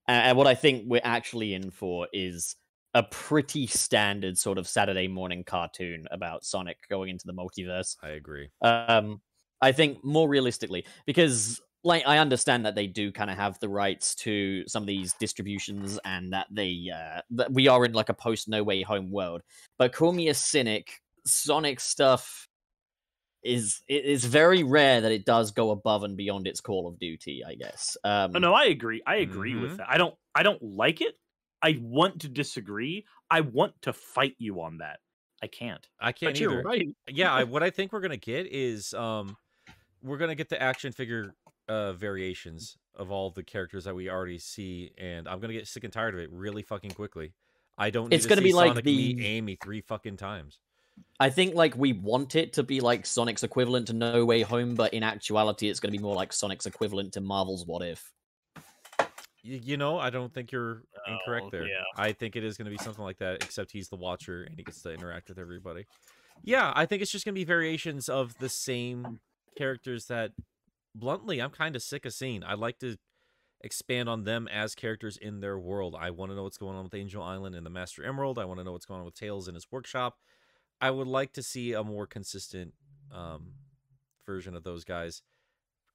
and what I think we're actually in for is a pretty standard sort of Saturday morning cartoon about Sonic going into the multiverse. I agree. Um, I think more realistically, because like I understand that they do kind of have the rights to some of these distributions, and that they uh, that we are in like a post No Way Home world. But call me a cynic, Sonic stuff is it is very rare that it does go above and beyond its Call of Duty. I guess. Um, oh, no i agree i agree Mhm. with that i don't i don't like it i want to disagree i want to fight you on that i can't I can't but either. you're right. yeah, I, what I think we're gonna get is um, we're gonna get the action figure uh variations of all the characters that we already see, and I'm gonna get sick and tired of it really fucking quickly. I don't. Need It's to gonna see be like Sonic meet the- Amy three fucking times. I think like we want it to be like Sonic's equivalent to No Way Home, but in actuality, it's going to be more like Sonic's equivalent to Marvel's What If. You, you know, I don't think you're incorrect Oh, there. yeah. I think it is going to be something like that, except he's the watcher and he gets to interact with everybody. Yeah, I think it's just going to be variations of the same characters that, bluntly, I'm kind of sick of seeing. I'd like to expand on them as characters in their world. I want to know what's going on with Angel Island and the Master Emerald. I want to know what's going on with Tails and his workshop. I would like to see a more consistent um, version of those guys.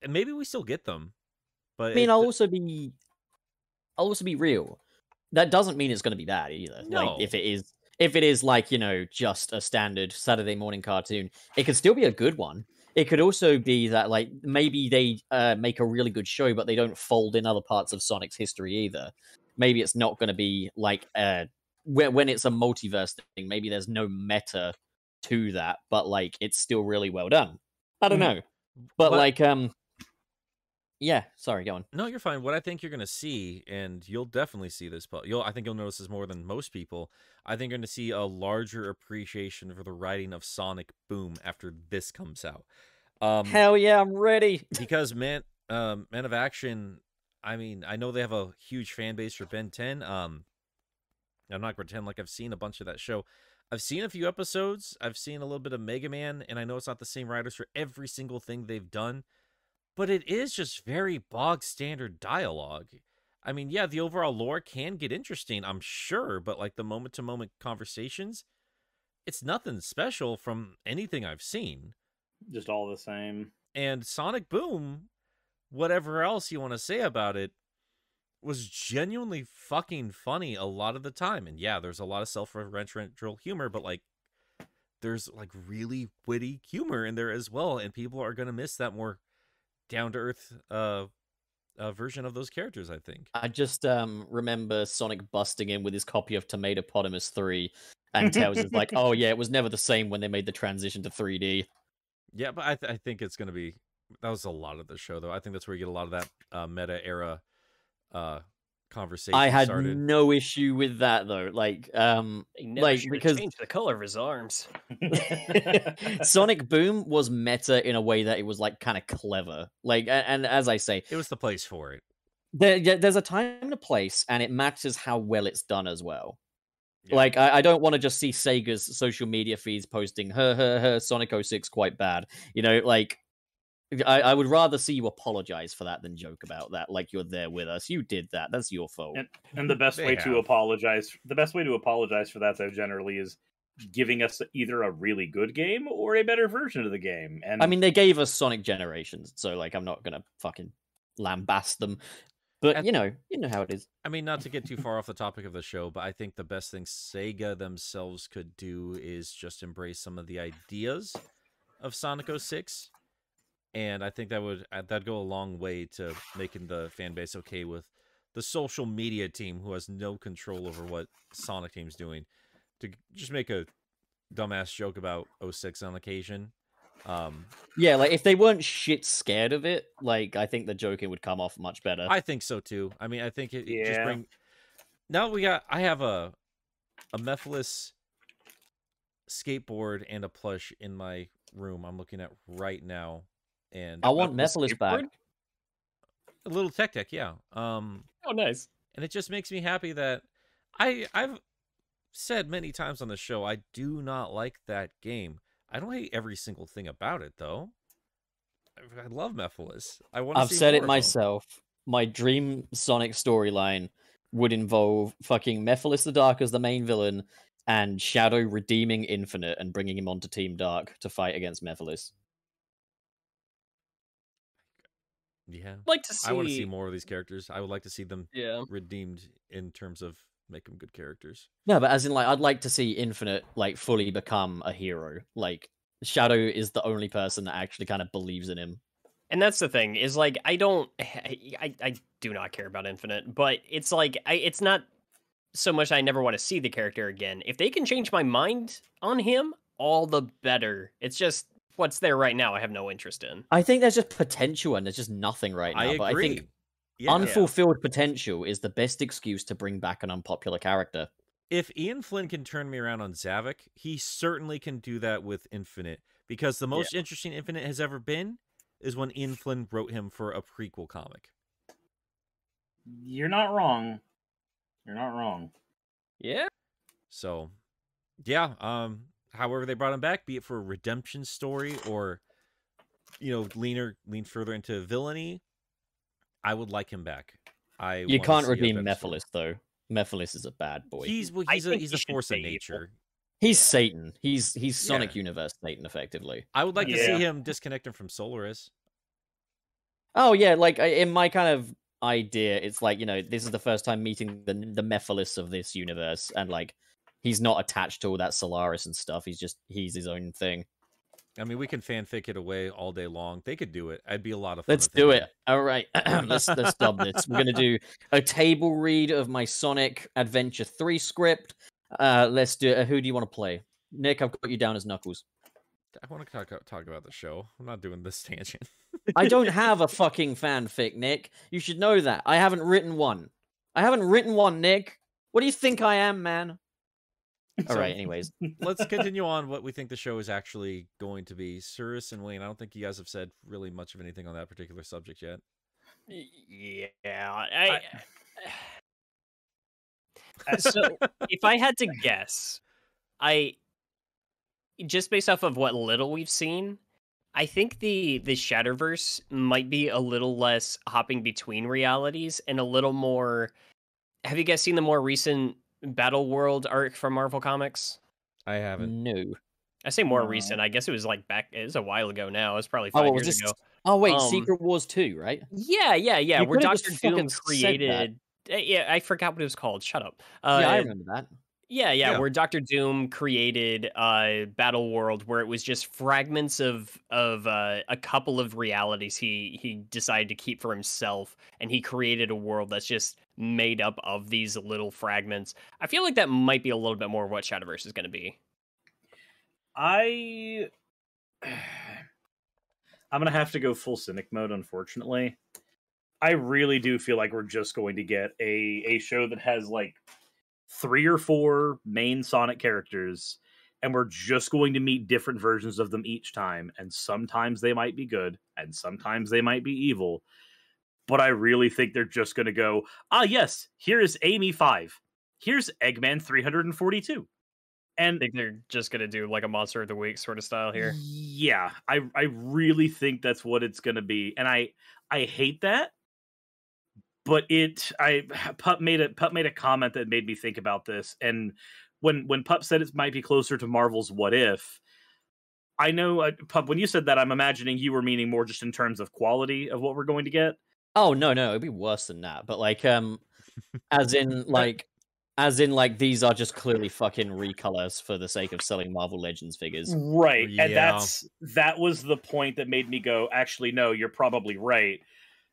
And maybe we still get them. But I mean, it- I'll also be, I'll also be real. That doesn't mean it's going to be bad either. No. Like if it is, if it is like you know just a standard Saturday morning cartoon, it could still be a good one. It could also be that like maybe they uh, make a really good show, but they don't fold in other parts of Sonic's history either. Maybe it's not going to be like uh, when when it's a multiverse thing. Maybe there's no meta to that, but like it's still really well done. I don't Mhm. know, but What- like um, yeah. Sorry, go on. No, you're fine. What I think you're going to see, and you'll definitely see this, but you'll I think you'll notice this more than most people. I think you're going to see a larger appreciation for the writing of Sonic Boom after this comes out. Um, Hell yeah, I'm ready. because man, um, Man of Action. I mean, I know they have a huge fan base for Ben 10. Um, I'm not gonna pretend like I've seen a bunch of that show. I've seen a few episodes. I've seen a little bit of Mega Man, and I know it's not the same writers for every single thing they've done, but it is just very bog standard dialogue. I mean, yeah, the overall lore can get interesting, I'm sure, but like the moment to moment conversations, it's nothing special from anything I've seen. just all the same And Sonic Boom, whatever else you want to say about it, was genuinely fucking funny a lot of the time. And yeah, there's a lot of self-referential humor, but like there's like really witty humor in there as well, and people are gonna miss that more down to earth uh, uh version of those characters, I think. I just um remember Sonic busting in with his copy of Tomato Potamus 3 and Tails is like, "Oh yeah, it was never the same when they made the transition to 3D." Yeah, but I, th- I think it's gonna be that was a lot of the show though. I think that's where you get a lot of that uh, meta era uh conversation I had started. no issue with that though. Like um Like, because- the color of his arms. Sonic Boom was meta in a way that it was like kind of clever. Like a- and, as I say, It was the place for it. there, there's a time and a place and it matters how well it's done as well. Yeah. Like I, I don't want to just see Sega's social media feeds posting her her her Sonic 06 quite bad. You know, like I, I would rather see you apologize for that than joke about that. Like you're there with us. You did that. That's your fault. and, and the best They way to apologize the best way to apologize for that though generally is giving us either a really good game or a better version of the game. And I mean, they gave us Sonic Generations, so like I'm not gonna fucking lambast them. But And- you know, you know how it is. I mean, not to get too far off the topic of the show, but I think the best thing Sega themselves could do is just embrace some of the ideas of Sonic 06. And I think that would uh, that'd go a long way to making the fan base okay with the social media team who has no control over what Sonic Team's doing to just make a dumbass joke about 06 on occasion. Um, Yeah, like if they weren't shit scared of it, like I think the joking would come off much better. I think so too. I mean, I think it, it just bring. Now we got. I have a a Mephiles skateboard and a plush in my room. I'm looking at right now, and I want Mephiles Mephiles back. a little tech deck. Yeah. Um, Oh, nice. and it just makes me happy that I I've said many times on the show I do not like that game. I don't hate every single thing about it though. I, I love Mephiles. I want. I've see said it of 'em. myself. My dream Sonic storyline would involve fucking Mephiles the Dark as the main villain and Shadow redeeming Infinite and bringing him onto Team Dark to fight against Mephiles. Yeah. I'd like to see. I want to see more of these characters. I would like to see them Yeah. redeemed in terms of make them good characters. No, but as in like I'd like to see Infinite like fully become a hero. Like Shadow is the only person that actually kind of believes in him. And that's the thing is like I don't I, I do not care about Infinite, but it's like I it's not so much I never want to see the character again. If they can change my mind on him, all the better. It's just what's there right now I have no interest in. I think there's just potential and there's just nothing right now. I but agree. I think yeah. unfulfilled potential is the best excuse to bring back an unpopular character. if Ian Flynn can turn me around on Zavok, he certainly can do that with Infinite. Because the most interesting Infinite has ever been is when Ian Flynn wrote him for a prequel comic. you're not wrong. You're not wrong. Yeah. So, yeah. Um. However, they brought him back, be it for a redemption story or, you know, leaner lean further into villainy. I would like him back. I You wanna can't see a redeem better story. Mephiles though. Mephiles is a bad boy. He's well, he's a he's he a force of stay evil. nature. He's Satan. He's he's Sonic Yeah. Universe Satan, effectively. I would like to see him disconnect him from Solaris. Oh yeah, like in my kind of idea, it's like you know this is the first time meeting the the Mephiles of this universe, and like he's not attached to all that Solaris and stuff. He's just he's his own thing. I mean, we can fanfic it away all day long. They could do it. I'd be a lot of fun. Let's do it. All right, let's let's dub this. We're gonna do a table read of my Sonic Adventure Three script. Uh, let's do. Uh, who do you want to play? Nick, I've got you down as Knuckles. I want to talk talk about the show. I'm not doing this tangent. I don't have a fucking fanfic, Nick. You should know that. I haven't written one. I haven't written one, Nick. What do you think I am, man? All So- right. Anyways, Let's continue on what we think the show is actually going to be. Cirrus and Wayne, I don't think you guys have said really much of anything on that particular subject yet. Yeah. I, Uh, so if I had to guess, I just based off of what little we've seen, I think the the Shatterverse might be a little less hopping between realities and a little more. Have you guys seen the more recent Battle World arc from Marvel Comics? I haven't. no. I say more No. recent. I guess it was like back. It was a while ago now. It was probably Oh, five what was years this? ago. Oh wait, Um, Secret Wars two, right? Yeah, yeah, yeah. You Where could've Doctor Doom created. Uh, Yeah, I forgot what it was called. Shut up. Uh, yeah, I remember that. Yeah, yeah, Yeah. where Doctor Doom created uh Battle World where it was just fragments of of uh, a couple of realities he he decided to keep for himself and he created a world that's just made up of these little fragments. I feel like that might be a little bit more of what Shatterverse is going to be. I I'm gonna have to go full cynic mode, unfortunately. I really do feel like we're just going to get a a show that has like three or four main Sonic characters, and we're just going to meet different versions of them each time. And sometimes they might be good, and sometimes they might be evil. But I really think they're just gonna go, ah yes, here is Amy five. Here's Eggman 342. I And think they're just going to do like a monster of the week sort of style here. Yeah, I I really think that's what it's going to be, and I I hate that. But it, I Pup made a Pup made a comment that made me think about this, and when when Pup said it might be closer to Marvel's What If, I know uh, Pup. When you said that, I'm imagining you were meaning more just in terms of quality of what we're going to get. Oh no, no, it'd be worse than that. But like, um, as in like, as in like, these are just clearly fucking recolors for the sake of selling Marvel Legends figures. Right. Yeah. And that's that was the point that made me go, actually, no, you're probably right.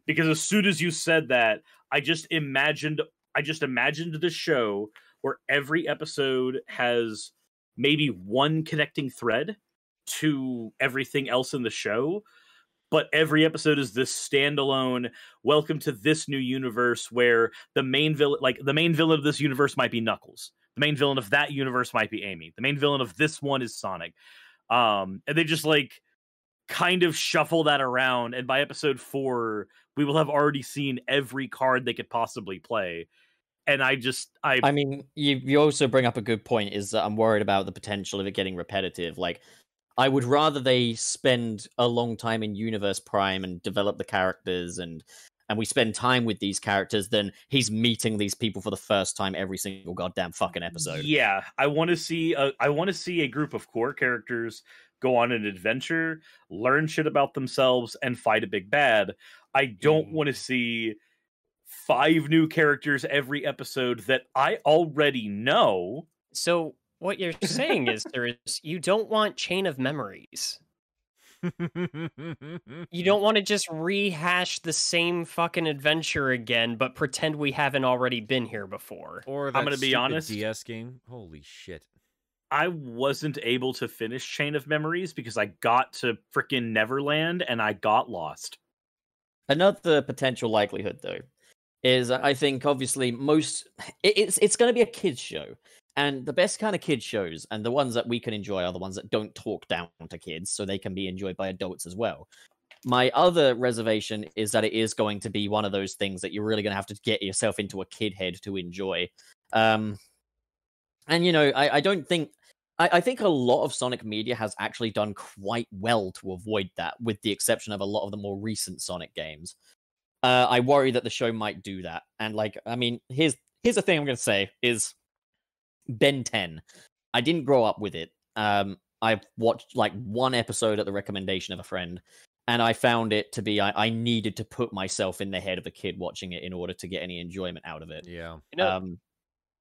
Because as soon as you said that, I just imagined I just imagined the show where every episode has maybe one connecting thread to everything else in the show. But every episode is this standalone welcome to this new universe where the main villain like the main villain of this universe might be Knuckles. The main villain of that universe might be Amy. The main villain of this one is Sonic. Um, and they just like kind of shuffle that around. And by episode four, we will have already seen every card they could possibly play. And I just, I, I mean, you you also bring up a good point. Is that I'm worried about the potential of it getting repetitive. Like, I would rather they spend a long time in Universe Prime and develop the characters and and we spend time with these characters than he's meeting these people for the first time every single goddamn fucking episode. yeah, I want to see, a, I want to see a group of core characters go on an adventure, learn shit about themselves, and fight a big bad. I don't Mm. want to see five new characters every episode that I already know. So what you're saying is there is you don't want chain of memories. You don't want to just rehash the same fucking adventure again, but pretend we haven't already been here before. Or I'm gonna be honest. DS game. Holy shit. I wasn't able to finish Chain of Memories because I got to freaking Neverland and I got lost. Another potential likelihood, though, is I think obviously most it's it's going to be a kids show, and the best kind of kids shows and the ones that we can enjoy are the ones that don't talk down to kids, so they can be enjoyed by adults as well. My other reservation is that it is going to be one of those things that you're really going to have to get yourself into a kid head to enjoy. Um, and you know, I, I don't think I, I think a lot of Sonic media has actually done quite well to avoid that, with the exception of a lot of the more recent Sonic games. Uh, I worry that the show might do that. And like, I mean, here's here's the thing I'm gonna say is Ben 10. I didn't grow up with it. Um, I watched like one episode at the recommendation of a friend, and I found it to be I, I needed to put myself in the head of a kid watching it in order to get any enjoyment out of it. Yeah. You know, Um,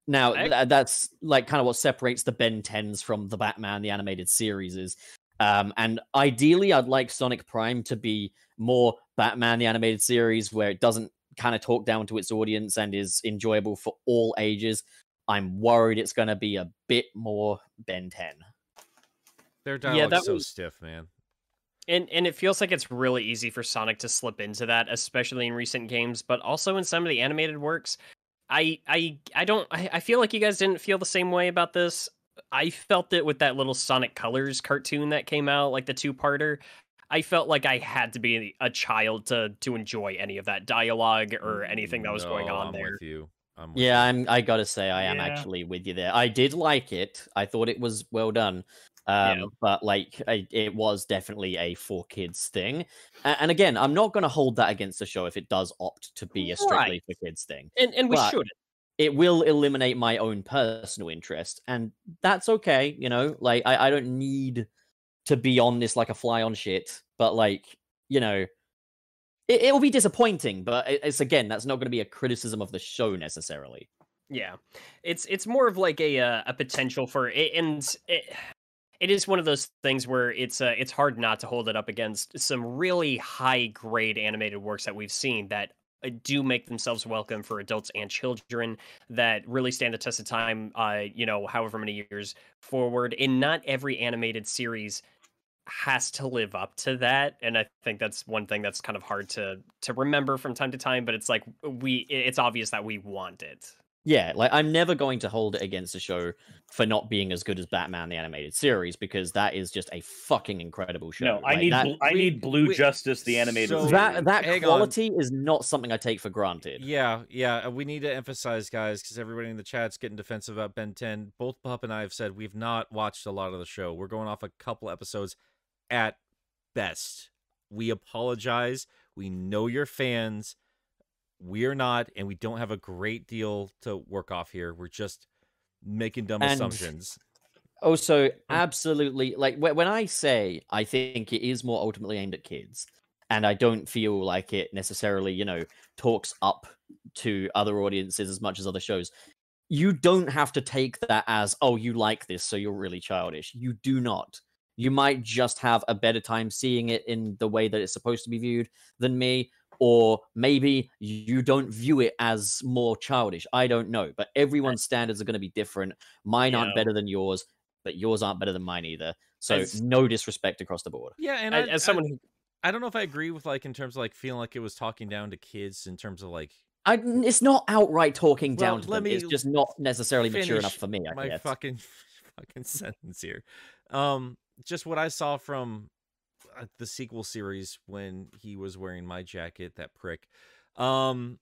now I- tha- that's like kind of what separates the Ben 10s from the Batman the animated series is. Um, and ideally, I'd like Sonic Prime to be more Batman the animated series, where it doesn't kind of talk down to its audience and is enjoyable for all ages. I'm worried it's going to be a bit more Ben 10. Their Yeah, dialogue's that so was- stiff, man. and and it feels like it's really easy for Sonic to slip into that, especially in recent games, but also in some of the animated works. I I I don't I, I feel like you guys didn't feel the same way about this. I felt it with that little Sonic Colors cartoon that came out, like the two-parter. I felt like I had to be a child to to enjoy any of that dialogue or anything that was going on I'm there. With you. I'm with Yeah, you. I'm. I gotta say, I am actually with you there. I did like it. I thought it was well done. Um, Yeah. but like, I, it was definitely a for kids thing. A- And, again, I'm not gonna hold that against the show if it does opt to be a strictly for kids thing. And and we should. It will eliminate my own personal interest, and that's okay. You know, like I, I don't need to be on this like a fly on shit. But like, you know, it, it will be disappointing. But it's again, that's not going to be a criticism of the show necessarily. Yeah, it's it's more of like a uh, a potential for it, and it, it is one of those things where it's uh, it's hard not to hold it up against some really high grade animated works that we've seen that uh, do make themselves welcome for adults and children that really stand the test of time. Uh, you know, however many years forward, and not every animated series has to live up to that and i think that's one thing that's kind of hard to to remember from time to time but it's like we it's obvious that we want it Yeah, like I'm never going to hold it against the show for not being as good as Batman the animated series because that is just a fucking incredible show. No, I need that, I we- need Blue we- Justice the animated so- series. that that Hang on. quality is not something I take for granted. Yeah, yeah. We need to emphasize, guys, because everybody in the chat's getting defensive about Ben 10. Both Pup and I have said we've not watched a lot of the show. We're going off a couple episodes at best. We apologize. We know you're fans. We're not, and we don't have a great deal to work off here. We're just making dumb And- assumptions. Oh, also, mm. absolutely, like when I say I think it is more ultimately aimed at kids, and I don't feel like it necessarily, you know, talks up to other audiences as much as other shows. You don't have to take that as, oh, you like this, so you're really childish. You do not. You might just have a better time seeing it in the way that it's supposed to be viewed than me, or maybe you don't view it as more childish. I don't know, but everyone's standards are going to be different. Mine aren't better than yours, but yours aren't better than mine either. So As- no disrespect across the board. Yeah, and As, I, as someone who I, I don't know if I agree with like in terms of like feeling like it was talking down to kids in terms of like I, n- it's not outright talking Well, down to let them. It's just not necessarily mature enough for me. I my guess. fucking fucking sentence here. Um, just what I saw from the sequel series when he was wearing my jacket, that prick. Um,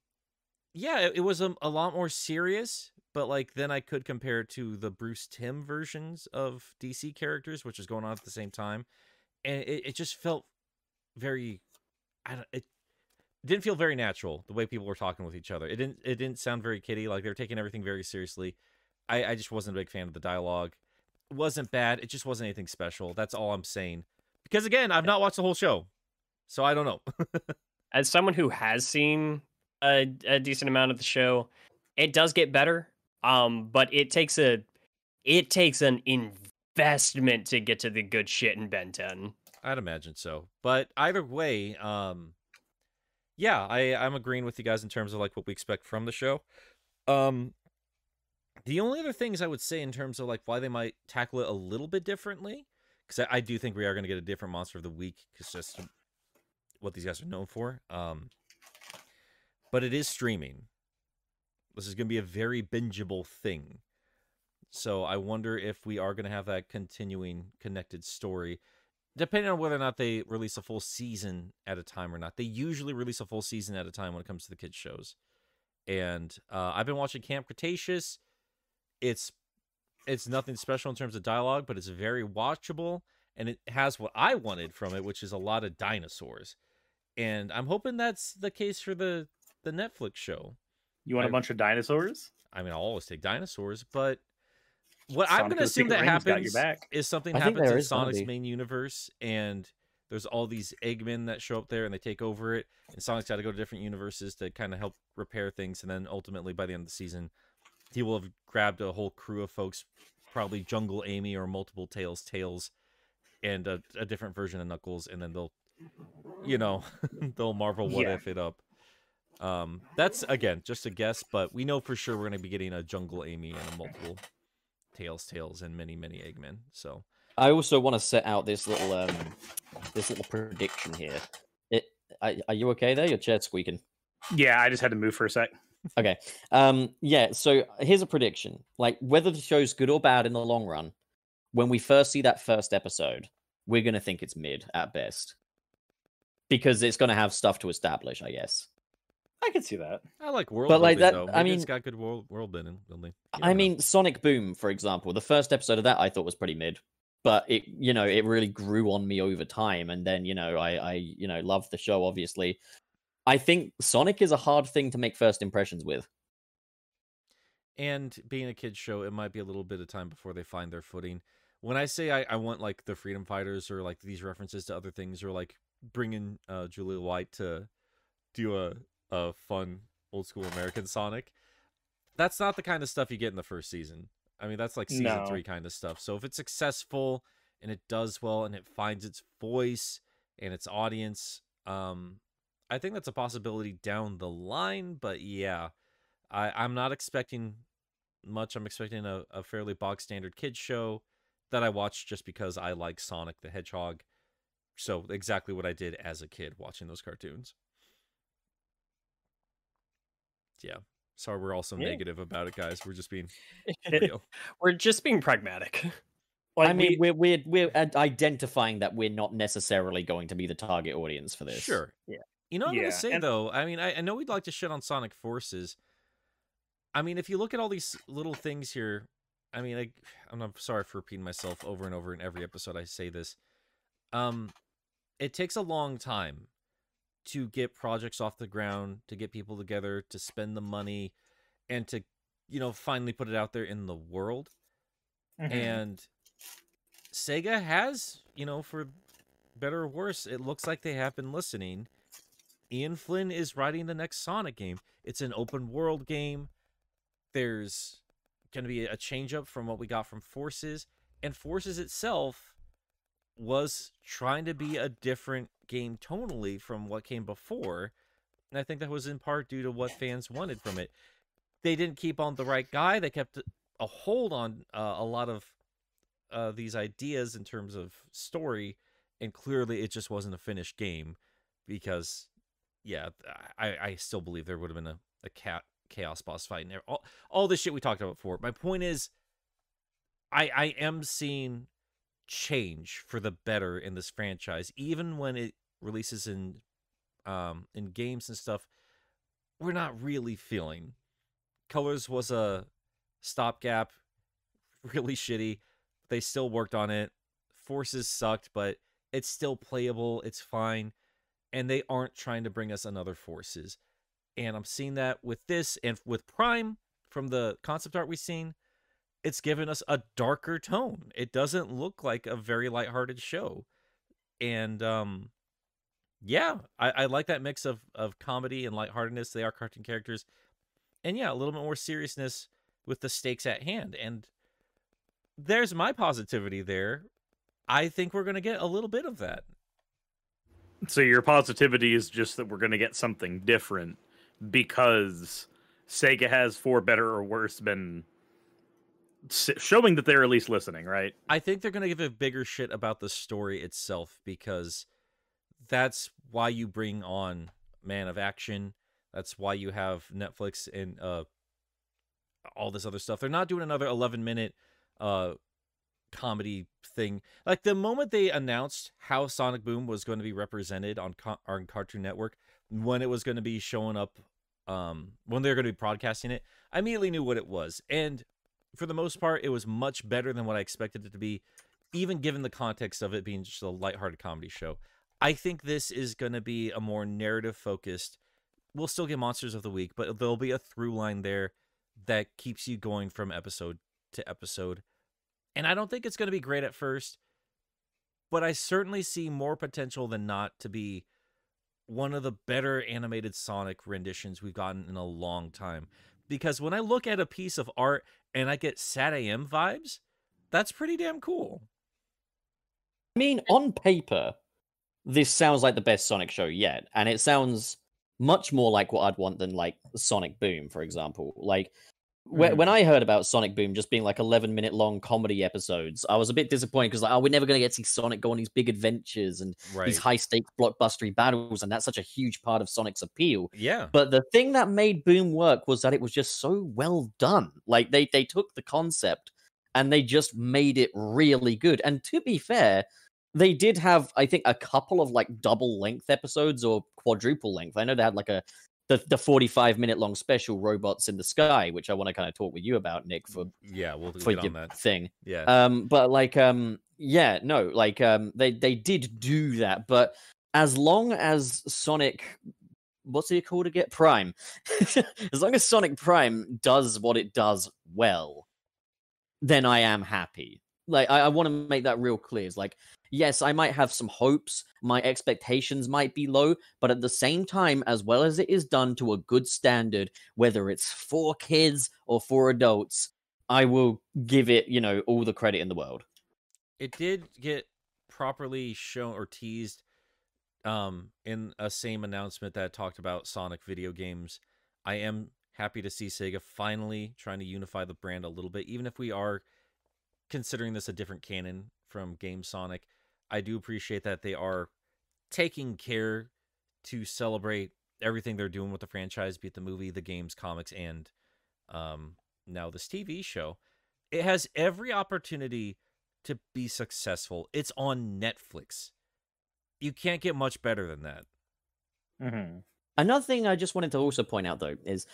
yeah, it, it was a, a lot more serious, but like then I could compare it to the Bruce Timm versions of DC characters, which is going on at the same time, and it, it just felt very, I don't, it didn't feel very natural the way people were talking with each other. It didn't it didn't sound very kiddie, like they were taking everything very seriously. I, I just wasn't a big fan of the dialogue. It wasn't bad. It just wasn't anything special. That's all I'm saying. Because again, I've not watched the whole show, so I don't know. as someone who has seen a, a decent amount of the show, it does get better. Um, but it takes a it takes an investment to get to the good shit in Ben 10. I'd imagine so. But either way, um, yeah, I I'm agreeing with you guys in terms of like what we expect from the show. Um, the only other things I would say in terms of like why they might tackle it a little bit differently, because I, I do think we are going to get a different monster of the week, because just what these guys are known for. Um, but it is streaming. This is going to be a very bingeable thing. So I wonder if we are going to have that continuing connected story depending on whether or not they release a full season at a time or not. They usually release a full season at a time when it comes to the kids shows. And uh, I've been watching Camp Cretaceous. It's it's nothing special in terms of dialogue, but it's very watchable and it has what I wanted from it, which is a lot of dinosaurs. And I'm hoping that's the case for the the Netflix show. You want a I- bunch of dinosaurs? I mean, I'll always take dinosaurs, but what Sonic I'm going to assume that Ring's got your happens back. is something I happens in Sonic's be. main universe, and there's all these Eggmen that show up there and they take over it, and Sonic's got to go to different universes to kind of help repair things, and then ultimately by the end of the season, he will have grabbed a whole crew of folks, probably Jungle Amy or multiple Tails Tails, and a, a different version of Knuckles, and then they'll, you know, they'll Marvel what Yeah. if it up. Um, that's again just a guess, but we know for sure we're gonna be getting a Jungle Amy and a multiple Tails Tails and many many Eggmen. So I also want to set out this little um this little prediction here. It are, are you okay there? Your chair's squeaking. Yeah, I just had to move for a sec. Okay. Um yeah, so here's a prediction. Like whether the show's good or bad in the long run, when we first see that first episode, we're going to think it's mid at best. Because it's going to have stuff to establish, I guess. I can see that. I like world But, like, building that- though. I Maybe it's mean- got good world world building. building. You I know. mean, Sonic Boom, for example, the first episode of that I thought was pretty mid, but it, you know, it really grew on me over time, and then you know, I, I, you know, loved the show. Obviously, I think Sonic is a hard thing to make first impressions with. and being a kids show, it might be a little bit of time before they find their footing. When I say I, I want like the Freedom Fighters or like these references to other things or like bringing uh, Jaleel White to do a a fun old school American Sonic, that's not the kind of stuff you get in the first season. I mean, that's like season No. three kind of stuff. So if it's successful and it does well and it finds its voice and its audience, um, I think that's a possibility down the line. But yeah, I, I'm not expecting much. I'm expecting a, a fairly bog standard kids show that I watch just because I like Sonic the Hedgehog. So exactly what I did as a kid watching those cartoons. Yeah. Sorry, we're all so Yeah. negative about it, guys. We're just being real. We're just being pragmatic. Like I mean, we- we, are we're we're identifying that we're not necessarily going to be the target audience for this. Sure. Yeah. You know I'm Yeah, gonna say and- though? I mean, I, I know we'd like to shit on Sonic Forces. I mean, if you look at all these little things here, I mean, I, I'm sorry for repeating myself over and over in every episode I say this. Um, it takes a long time to get projects off the ground, to get people together, to spend the money, and to you know, finally put it out there in the world. Mhm. And Sega has, you know, for better or worse, it looks like they have been listening. Ian Flynn is writing the next Sonic game. It's an open world game. There's going to be a change up from what we got from Forces, and Forces itself was trying to be a different game tonally from what came before. And I think that was in part due to what fans wanted from it. They didn't keep on the right guy. They kept a hold on uh, a lot of uh, these ideas in terms of story, and clearly it just wasn't a finished game because, yeah, I, I still believe there would have been a, a cat chaos boss fight in there. All, all this shit we talked about before. My point is, I I am seeing change for the better in this franchise, even when it releases in um in games and stuff. We're not really feeling. Colors was a stopgap, really shitty. They still worked on it. Forces sucked, but it's still playable. It's fine. And they aren't trying to bring us another Forces. And I'm seeing that with this and with Prime from the concept art we've seen. It's given us a darker tone. It doesn't look like a very lighthearted show. And um yeah, I, I like that mix of of comedy and lightheartedness. They are cartoon characters. And yeah, a little bit more seriousness with the stakes at hand. And there's my positivity there. I think we're going to get a little bit of that. So your positivity is just that we're going to get something different because Sega has, for better or worse, been showing that they're at least listening, right? I think they're going to give a bigger shit about the story itself because that's why you bring on Man of Action. That's why you have Netflix and uh all this other stuff. They're not doing another 11 minute uh comedy thing. Like the moment they announced how Sonic Boom was going to be represented on on Cartoon Network, when it was going to be showing up um when they're going to be broadcasting it, I immediately knew what it was. And for the most part, it was much better than what I expected it to be, even given the context of it being just a lighthearted comedy show. I think this is going to be a more narrative focused. We'll still get Monsters of the Week, but there'll be a through line there that keeps you going from episode to episode. And I don't think it's going to be great at first, but I certainly see more potential than not to be one of the better animated Sonic renditions we've gotten in a long time. Because when I look at a piece of art and I get SatAM vibes, that's pretty damn cool. I mean, on paper, this sounds like the best Sonic show yet, and it sounds much more like what I'd want than like Sonic Boom, for example. Like Mhm. when I heard about Sonic Boom just being like 11 minute long comedy episodes, I was a bit disappointed because like, oh, we're never going to get to see Sonic go on these big adventures and Right. these high stakes blockbustery battles, and that's such a huge part of Sonic's appeal. Yeah. But the thing that made Boom work was that it was just so well done. Like they they took the concept and they just made it really good. And to be fair, they did have I think a couple of like double length episodes or quadruple length. I know they had like a the, the 45 minute long special robots in the sky which i want to kind of talk with you about nick for Yeah, we'll for get your on that. thing Yeah. um but like um yeah no like um they they did do that but as long as sonic what's it called again prime as long as sonic prime does what it does well then i am happy like i, I want to make that real clear it's like yes i might have some hopes my expectations might be low but at the same time as well as it is done to a good standard whether it's for kids or for adults i will give it you know all the credit in the world it did get properly shown or teased um in a same announcement that talked about Sonic video games. I am happy to see Sega finally trying to unify the brand a little bit even if we are considering this a different canon from Game Sonic. I do appreciate that they are taking care to celebrate everything they're doing with the franchise, be it the movie, the games, comics, and um, now this TV show. It has every opportunity to be successful. It's on Netflix. You can't get much better than that. Mm-hmm. Another thing I just wanted to also point out, though, is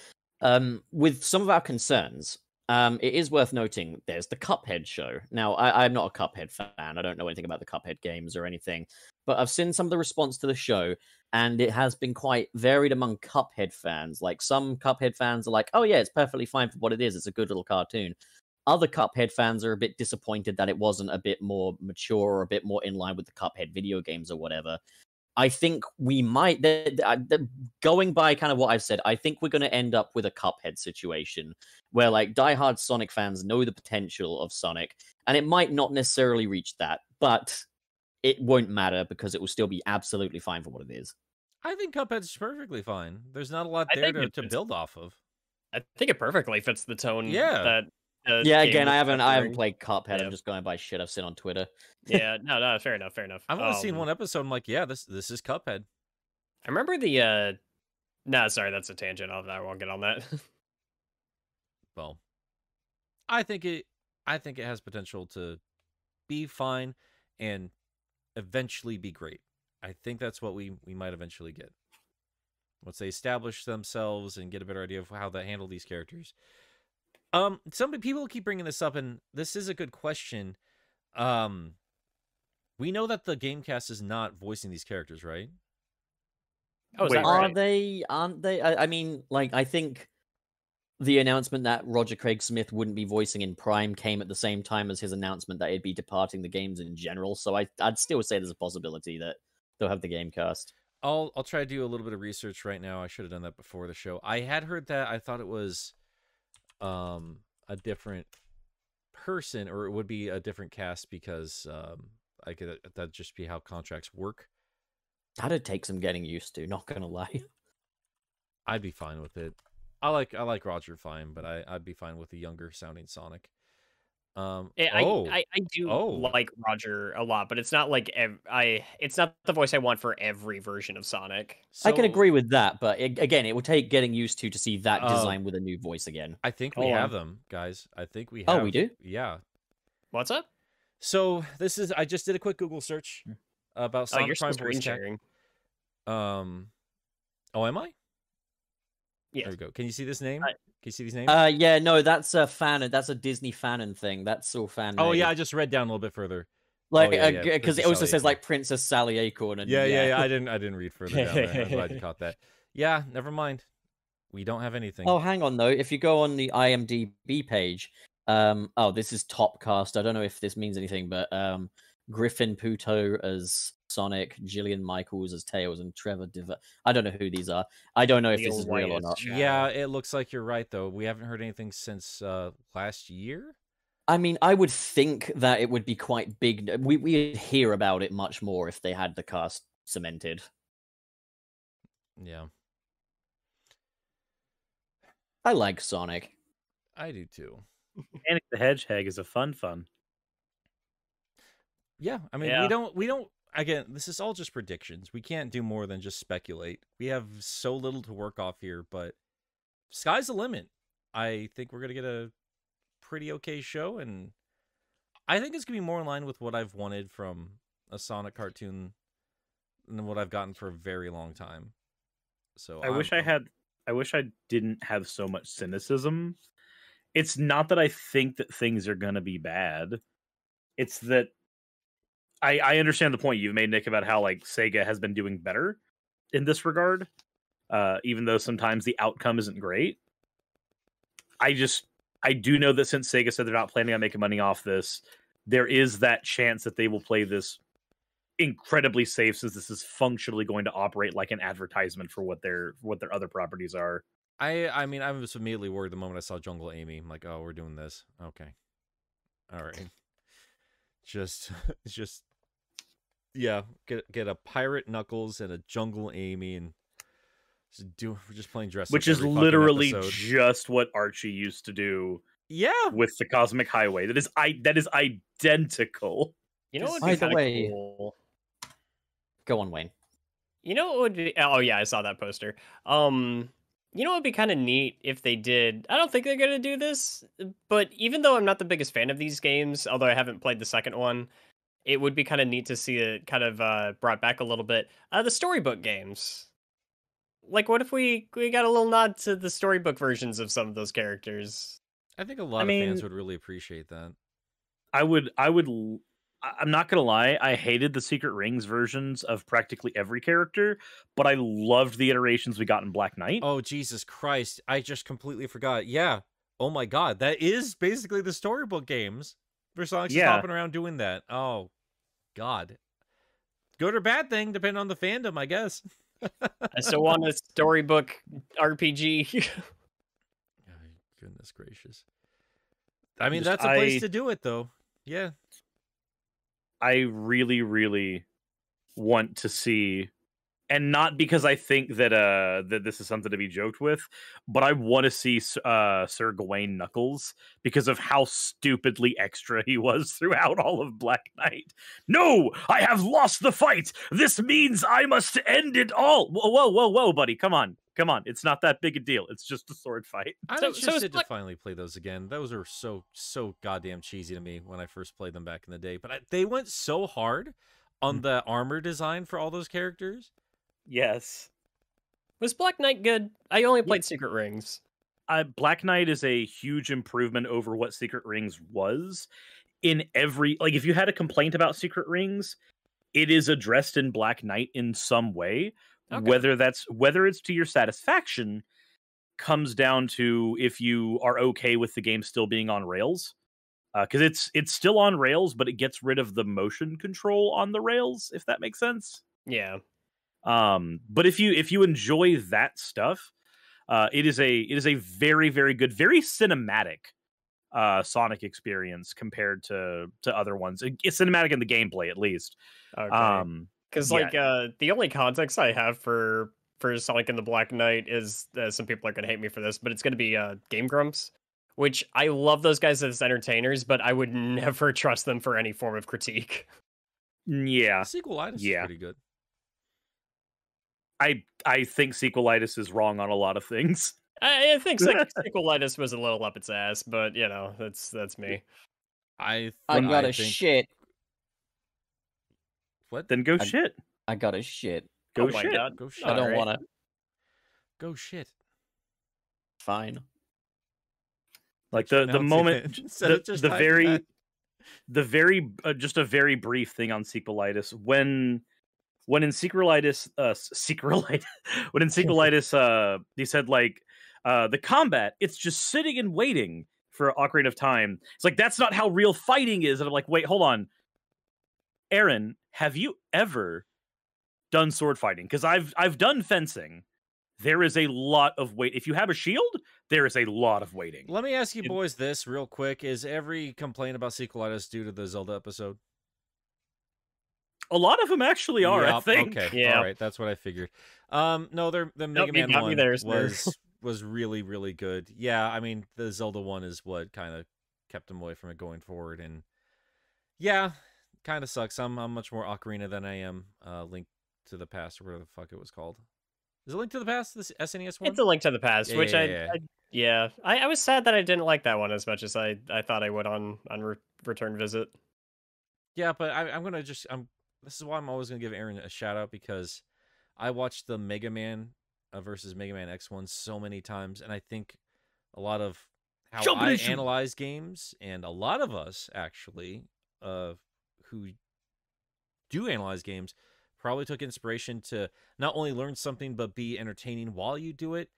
um, with some of our concerns, um, it is worth noting there's the Cuphead show. Now, I, I'm not a Cuphead fan. I don't know anything about the Cuphead games or anything, but I've seen some of the response to the show. and it has been quite varied among Cuphead fans. Like some Cuphead fans are like, "Oh yeah, it's perfectly fine for what it is. It's a good little cartoon." Other Cuphead fans are a bit disappointed that it wasn't a bit more mature or a bit more in line with the Cuphead video games or whatever. I think we might, th- th- uh, th- going by kind of what I've said, I think we're going to end up with a Cuphead situation where like diehard Sonic fans know the potential of Sonic, and it might not necessarily reach that, but it won't matter because it will still be absolutely fine for what it is. I think Cuphead's perfectly fine. There's not a lot there to, to build off of. I think it perfectly fits the tone. Yeah. That. Uh, yeah, again, I haven't, I haven't played Cuphead. Yeah. I'm just going by shit I've seen on Twitter. yeah, no, no, fair enough, fair enough. I've only seen Um, one episode. I'm like, yeah, this this is Cuphead. I remember the. uh No, sorry, that's a tangent. I'll, I won't get on that. Well, I think it. I think it has potential to be fine and eventually be great. I think that's what we we might eventually get. Once they establish themselves and get a better idea of how they handle these characters. Um, some people keep bringing this up, and this is a good question. Um, we know that the GameCast is not voicing these characters, right? oh, is Wait, that Are right? they? Aren't they? I, I mean, like, I think the announcement that Roger Craig Smith wouldn't be voicing in Prime came at the same time as his announcement that he'd be departing the games in general. So I, I'd still say there's a possibility that they'll have the game cast. I'll I'll try to do a little bit of research right now. I should have done that before the show. I had heard that. I thought it was um a different person or it would be a different cast because um I could that'd just be how contracts work. That'd take some getting used to. Not gonna lie. I'd be fine with it. I like I like Roger fine, but I I'd be fine with a younger sounding Sonic. Um Yeah, I, oh, I I do Oh. like Roger a lot, but it's not like ev- I. It's not the voice I want for every version of Sonic. I can agree with that, but a- again, it will take getting used to to see that Oh. design with a new voice again. I think we Hold have on. them, guys. I think we have. Oh, we do? Yeah. What's up? So this is I just did a quick Google search about Oh, Sonic you're Prime screen voice cast. sharing. Um, oh, am I? Yes. There we go. Can you see this name? Can you see these names? Uh, yeah, no, that's a fan. And that's a Disney fanon thing. That's all fan. oh yeah, I just read down a little bit further. like yeah, yeah, because it also Sally says Acorn. like Princess Sally Acorn. And Yeah, yeah, yeah. I didn't, I didn't read further down there. I'm glad you caught that. Yeah, never mind. We don't have anything. Oh, hang on though. If you go on the IMDb page, um, oh, this is top cast. I don't know if this means anything, but um, Griffin Puatu as Sonic, Gillian Michaels as Tails, and Trevor Diver. I don't know who these are. I don't know if this is real or not. Shadow. yeah, it looks like you're right though. We haven't heard anything since uh last year. I mean, I would think that it would be quite big. We we'd hear about it much more if they had the cast cemented. Yeah, I like Sonic. I do too. Panic the Hedgehog is a fun fun. Yeah, I mean, Yeah. we don't, we don't. Again, this is all just predictions. We can't do more than just speculate. We have so little to work off here, but sky's the limit. I think we're gonna get a pretty okay show, and I think it's gonna be more in line with what I've wanted from a Sonic cartoon than what I've gotten for a very long time. So I wish I had. I wish I didn't have so much cynicism. It's not that I think that things are going to be bad. It's that I I understand the point you've made, Nick, about how like Sega has been doing better in this regard, uh, even though sometimes the outcome isn't great. I just I do know that since Sega said they're not planning on making money off this, there is that chance that they will play this incredibly safe since this is functionally going to operate like an advertisement for what their what their other properties are. I I mean, I was immediately worried the moment I saw Jungle Amy. I'm like, oh, we're doing this. Okay, all right. Just, just, yeah. Get get a pirate Knuckles and a Jungle Amy, and just do. We're just playing dress. Which up is literally episode. just what Archie used to do yeah. with the Cosmic Highway. That is I that is identical. You know what By would be the kind of way- cool? Go on, Wayne. You know what would be? Oh yeah, I saw that poster. Um, you know what would be kind of neat if they did. I don't think they're gonna do this, but even though I'm not the biggest fan of these games, although I haven't played the second one, it would be kind of neat to see it kind of uh, brought back a little bit. Uh, the storybook games. Like, what if we we got a little nod to the storybook versions of some of those characters? I think a lot of mean- fans would really appreciate that. I would I would I'm not gonna lie, I hated the Secret Rings versions of practically every character, but I loved the iterations we got in Black Knight. Oh Jesus Christ! I just completely forgot. Yeah. Oh my God, that is basically the storybook games. Versonic's Yeah. hopping around doing that. Oh God. Good or bad thing, depending on the fandom, I guess. I still want a storybook RPG. Ay, Goodness gracious. I mean, Just- that's a place I- to do it, though. Yeah. I really, really want to see, and not because I think that uh that this is something to be joked with, but I want to see uh Sir Gawain Knuckles because of how stupidly extra he was throughout all of Black Knight. No, I have lost the fight. This means I must end it all. Whoa, whoa, whoa, whoa, buddy, come on, come on. It's not that big a deal. It's just a sword fight. I'm So- so is interested Black- to finally play those again. Those are so so goddamn cheesy to me when I first played them back in the day. But I, they went so hard on Mm. the armor design for all those characters. Yes. Was Black Knight good? I only played Secret Rings. uh, Black Knight is a huge improvement over what Secret Rings was. In every like, if you had a complaint about Secret Rings, it is addressed in Black Knight in some way. Okay. Whether that's whether it's to your satisfaction, comes down to if you are okay with the game still being on rails. Because it's it's still on rails, but it gets rid of the motion control on the rails. If that makes sense Yeah. Um but if you if you enjoy that stuff uh it is a it is a very very good very cinematic uh sonic experience compared to to other ones it's cinematic in the gameplay at least Okay. um Because yeah. like uh, the only context I have for for Sonic and the Black Knight is uh, some people are gonna hate me for this, but it's gonna be uh, Game Grumps, which I love those guys as entertainers, but I would never trust them for any form of critique. yeah Sequelitis Yeah. is pretty good. I i think sequelitis is wrong on a lot of things I, I think Sequelitis was a little up its ass, but you know that's that's me. I I got a think, shit. What? then go I- shit I got a shit. go oh shit god. Go shit. I don't Alright. want to. Go shit. Fine. like the the moment the, just the very that. the very uh, just a very brief thing on sequelitis when when in sequelitis uh sequelitis when in sequelitis uh they said like uh the combat it's just sitting and waiting for Ocarina of Time. It's like that's not how real fighting is and I'm like wait hold on. Arin, have you ever done sword fighting? Cuz I've I've done fencing. There is a lot of wait. If you have a shield, there is a lot of waiting. Let me ask you boys this real quick: Is every complaint about sequelitis due to the Zelda episode? A lot of them actually are, I Yup, think. Okay. Yeah. All right. That's what I figured. Um, no, they're, the Nope, Mega you Man got me one there, sir. was was really really good. Yeah, I mean the Zelda one is what kind of kept them away from it going forward, and yeah, kind of sucks. I'm I'm much more Ocarina than I am uh, Link to the Past or whatever the fuck it was called. Is it Link to the Past? This SNES one? It's a link to the past, Yeah, which yeah, I, yeah. I yeah, I, I was sad that I didn't like that one as much as I, I thought I would on on re- return visit. Yeah, but I, I'm gonna just I'm. This is why I'm always gonna give Arin a shout out because I watched the Mega Man uh, versus Mega Man X one so many times, and I think a lot of how Jump I analyze games, and a lot of us actually, uh, who do analyze games, probably took inspiration to not only learn something but be entertaining while you do it,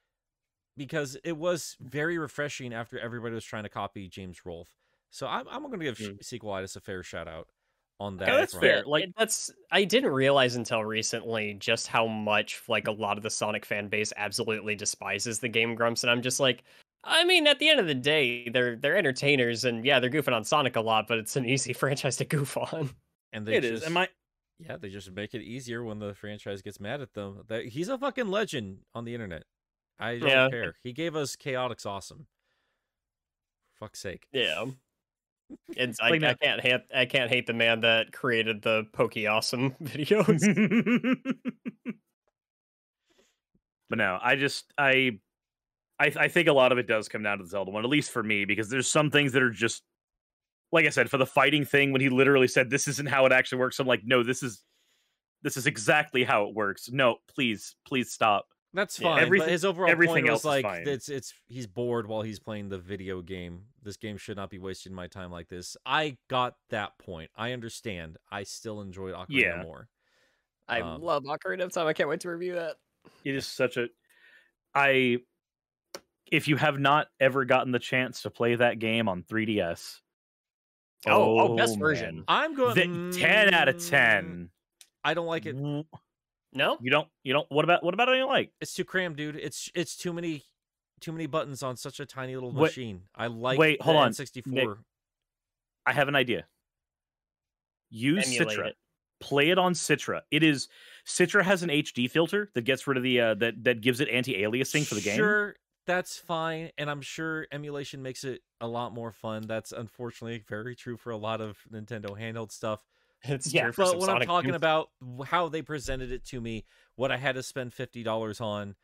because it was very refreshing after everybody was trying to copy James Rolfe. So I'm I'm gonna give Mm. Sequelitis a fair shout out on that. Yeah, that's front. fair. Like- that's I didn't realize until recently just how much like a lot of the Sonic fan base absolutely despises the Game Grumps, and I'm just like, I mean, at the end of the day, they're they're entertainers, and yeah, they're goofing on Sonic a lot, but it's an easy franchise to goof on. And they It just, is. And my yeah, they just make it easier when the franchise gets mad at them. That he's a fucking legend on the internet. I don't Yeah. care. He gave us Chaotix Awesome. For fuck's sake. Yeah. It's I, I can't hate I can't hate the man that created the Pokey Awesome videos. but no, I just I, I I think a lot of it does come down to the Zelda one, at least for me, because there's some things that are just like I said for the fighting thing when he literally said this isn't how it actually works. I'm like, no, this is this is exactly how it works. No, please, please stop. That's Yeah, fine. but everything- his overall everything point else was like fine. it's it's he's bored while he's playing the video game. This game should not be wasting my time like this. I got that point. I understand. I still enjoy Ocarina Yeah. more. I Um, love Ocarina of Time. I can't wait to review that. it is such a i if you have not ever gotten the chance to play that game on 3ds Oh, oh, best version. I'm going The 10 out of Mm, 10 I don't like it. W- No, you don't you don't what about what about anything like It's too crammed, dude. It's it's too many too many buttons on such a tiny little Wait- machine. I like wait, hold the on, N64. i have an idea use Emulate citra it. play it on citra it is citra has an hd filter that gets rid of the uh that that gives it anti-aliasing for the game Sure, that's fine, and I'm sure emulation makes it a lot more fun. That's unfortunately very true for a lot of Nintendo handheld stuff. It's Yeah, But when I'm talking about how they presented it to me, what I had to spend fifty dollars on,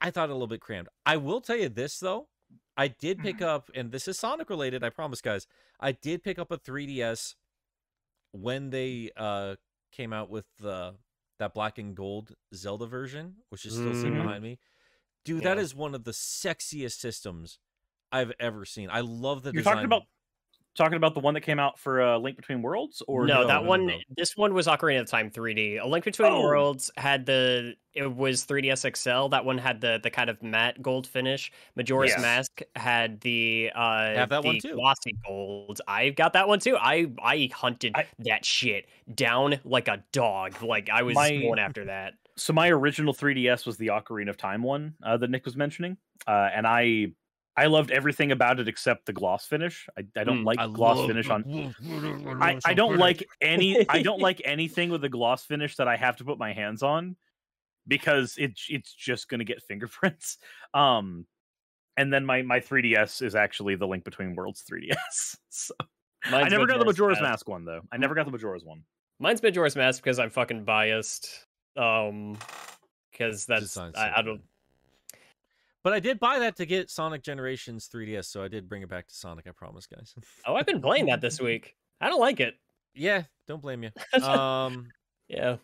I thought a little bit crammed. I will tell you this though, I did pick Mm-hmm. up, and this is Sonic related. I promise, guys. I did pick up a 3DS when they uh came out with the that black and gold Zelda version, which is still sitting Mhm. behind me. Dude, that Yeah. is one of the sexiest systems I've ever seen. I love the you're design. talking about talking about the one that came out for uh, link between worlds or no, no, that no, no, one. no. This one was Ocarina of Time 3D. A Link Between Oh. Worlds had the. It was 3DS XL. That one had the the kind of matte gold finish. Majora's Yes. Mask had the uh have that the one too. glossy gold. I got that one too. I I hunted I- that shit down like a dog. Like I was My- going after that. so my original 3ds was the ocarina of time one uh, that nick was mentioning uh, and i i loved everything about it except the gloss finish i, I don't Mm, like I gloss love- finish on I, love I don't some like any i don't like anything with a gloss finish that i have to put my hands on because it, it's just going to get fingerprints um and then my my 3ds is actually the link between worlds 3ds so, i Mine's never got the majora's Mask. mask one though i never got the majora's one Mine's Majora's Mask because I'm fucking biased. Um, because that's I, I don't. But I did buy that to get Sonic Generations 3DS, so I did bring it back to Sonic. I promise, guys. Oh, I've been playing that this week. I don't like it. yeah, don't blame you. Um, Yeah.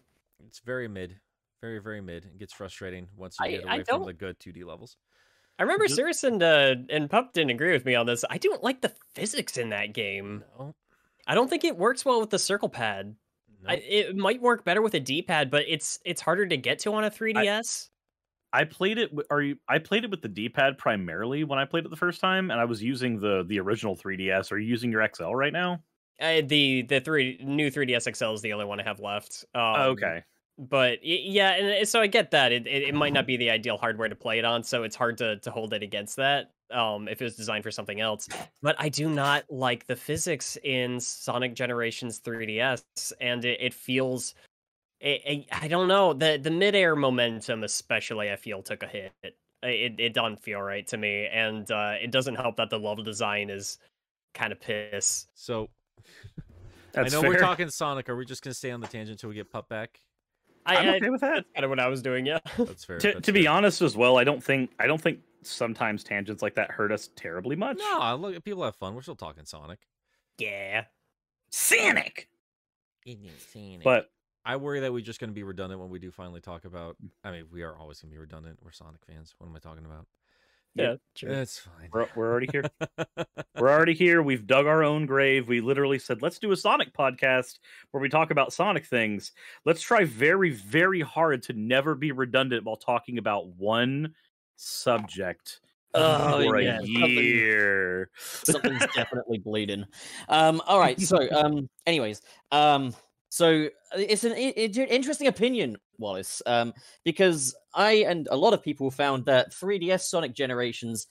it's very mid, very very mid. It gets frustrating once you get I away from the good 2D levels. I remember Ju- Cirrus and uh, and Pup didn't agree with me on this. I don't like the physics in that game. No, I don't think it works well with the circle pad. no. I, it might work better with a D-pad, but it's it's harder to get to on a 3DS. I played it. Are you? I played it with the D-pad primarily when I played it the first time, and I was using the the original 3DS. Are you using your XL right now? Uh, the the three new 3DS XL is the only one I have left. Um, Oh, okay. but yeah, and so I get that it, it it might not be the ideal hardware to play it on, so it's hard to to hold it against that. Um, if it was designed for something else, but I do not like the physics in Sonic Generations 3DS, and it, it feels. It, it- I don't know the the midair momentum, especially. I feel took a hit. It it, it doesn't feel right to me, and uh, it doesn't help that the level design is kind of piss. So That's I know we're talking Sonic. Are we just gonna stay on the tangent until we get Pup back? I, I'm I- okay with that. that's kind of what I was doing. Yeah. That's fair. To, that's to be honest, as well, I don't think I don't think sometimes tangents like that hurt us terribly much. no, look, people have fun. We're still talking Sonic. yeah. Sonic. But I worry that we're just going to be redundant when we do finally talk about. I mean, we are always going to be redundant. We're Sonic fans. What am I talking about? Yeah. True. It's fine. we're, we're already here. we're already here. We've dug our own grave. We literally said, let's do a Sonic podcast where we talk about Sonic things. Let's try very, very hard to never be redundant while talking about one subject Oh, for yeah, a something- year. something's definitely bleeding. Um, all right. So, um, anyways, um, so uh, it's an interesting opinion, Wallace, um, because I and a lot of people found that 3DS Sonic Generations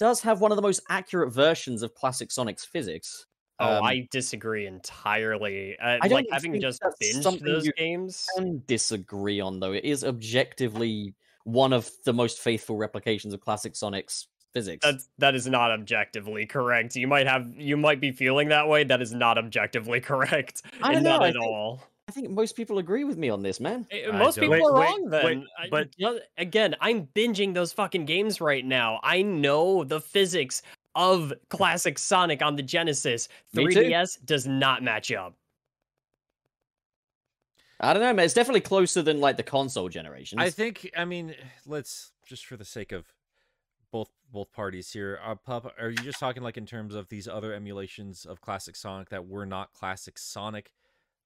does have one of the most accurate versions of classic Sonic's physics. Oh, Um, I disagree entirely. Uh, I like having just binged those games. can disagree on though. It is objectively one of the most faithful replications of classic Sonic's physics. That's that is not objectively correct. You might have you might be feeling that way. That is not objectively correct. I don't and know, Not I at think- all. I think most people agree with me on this, man. Eh, I Most don't- people Wait, are wait, wrong then. wait, I- but- you know, again, I'm binging those fucking games right now. I know the physics of classic Sonic on the Genesis. 3DS does not match up. I don't know, man. It's definitely closer than like the console generation. I think. I mean, let's just for the sake of both both parties here. Uh, Pup, are you just talking like in terms of these other emulations of classic Sonic that were not classic Sonic?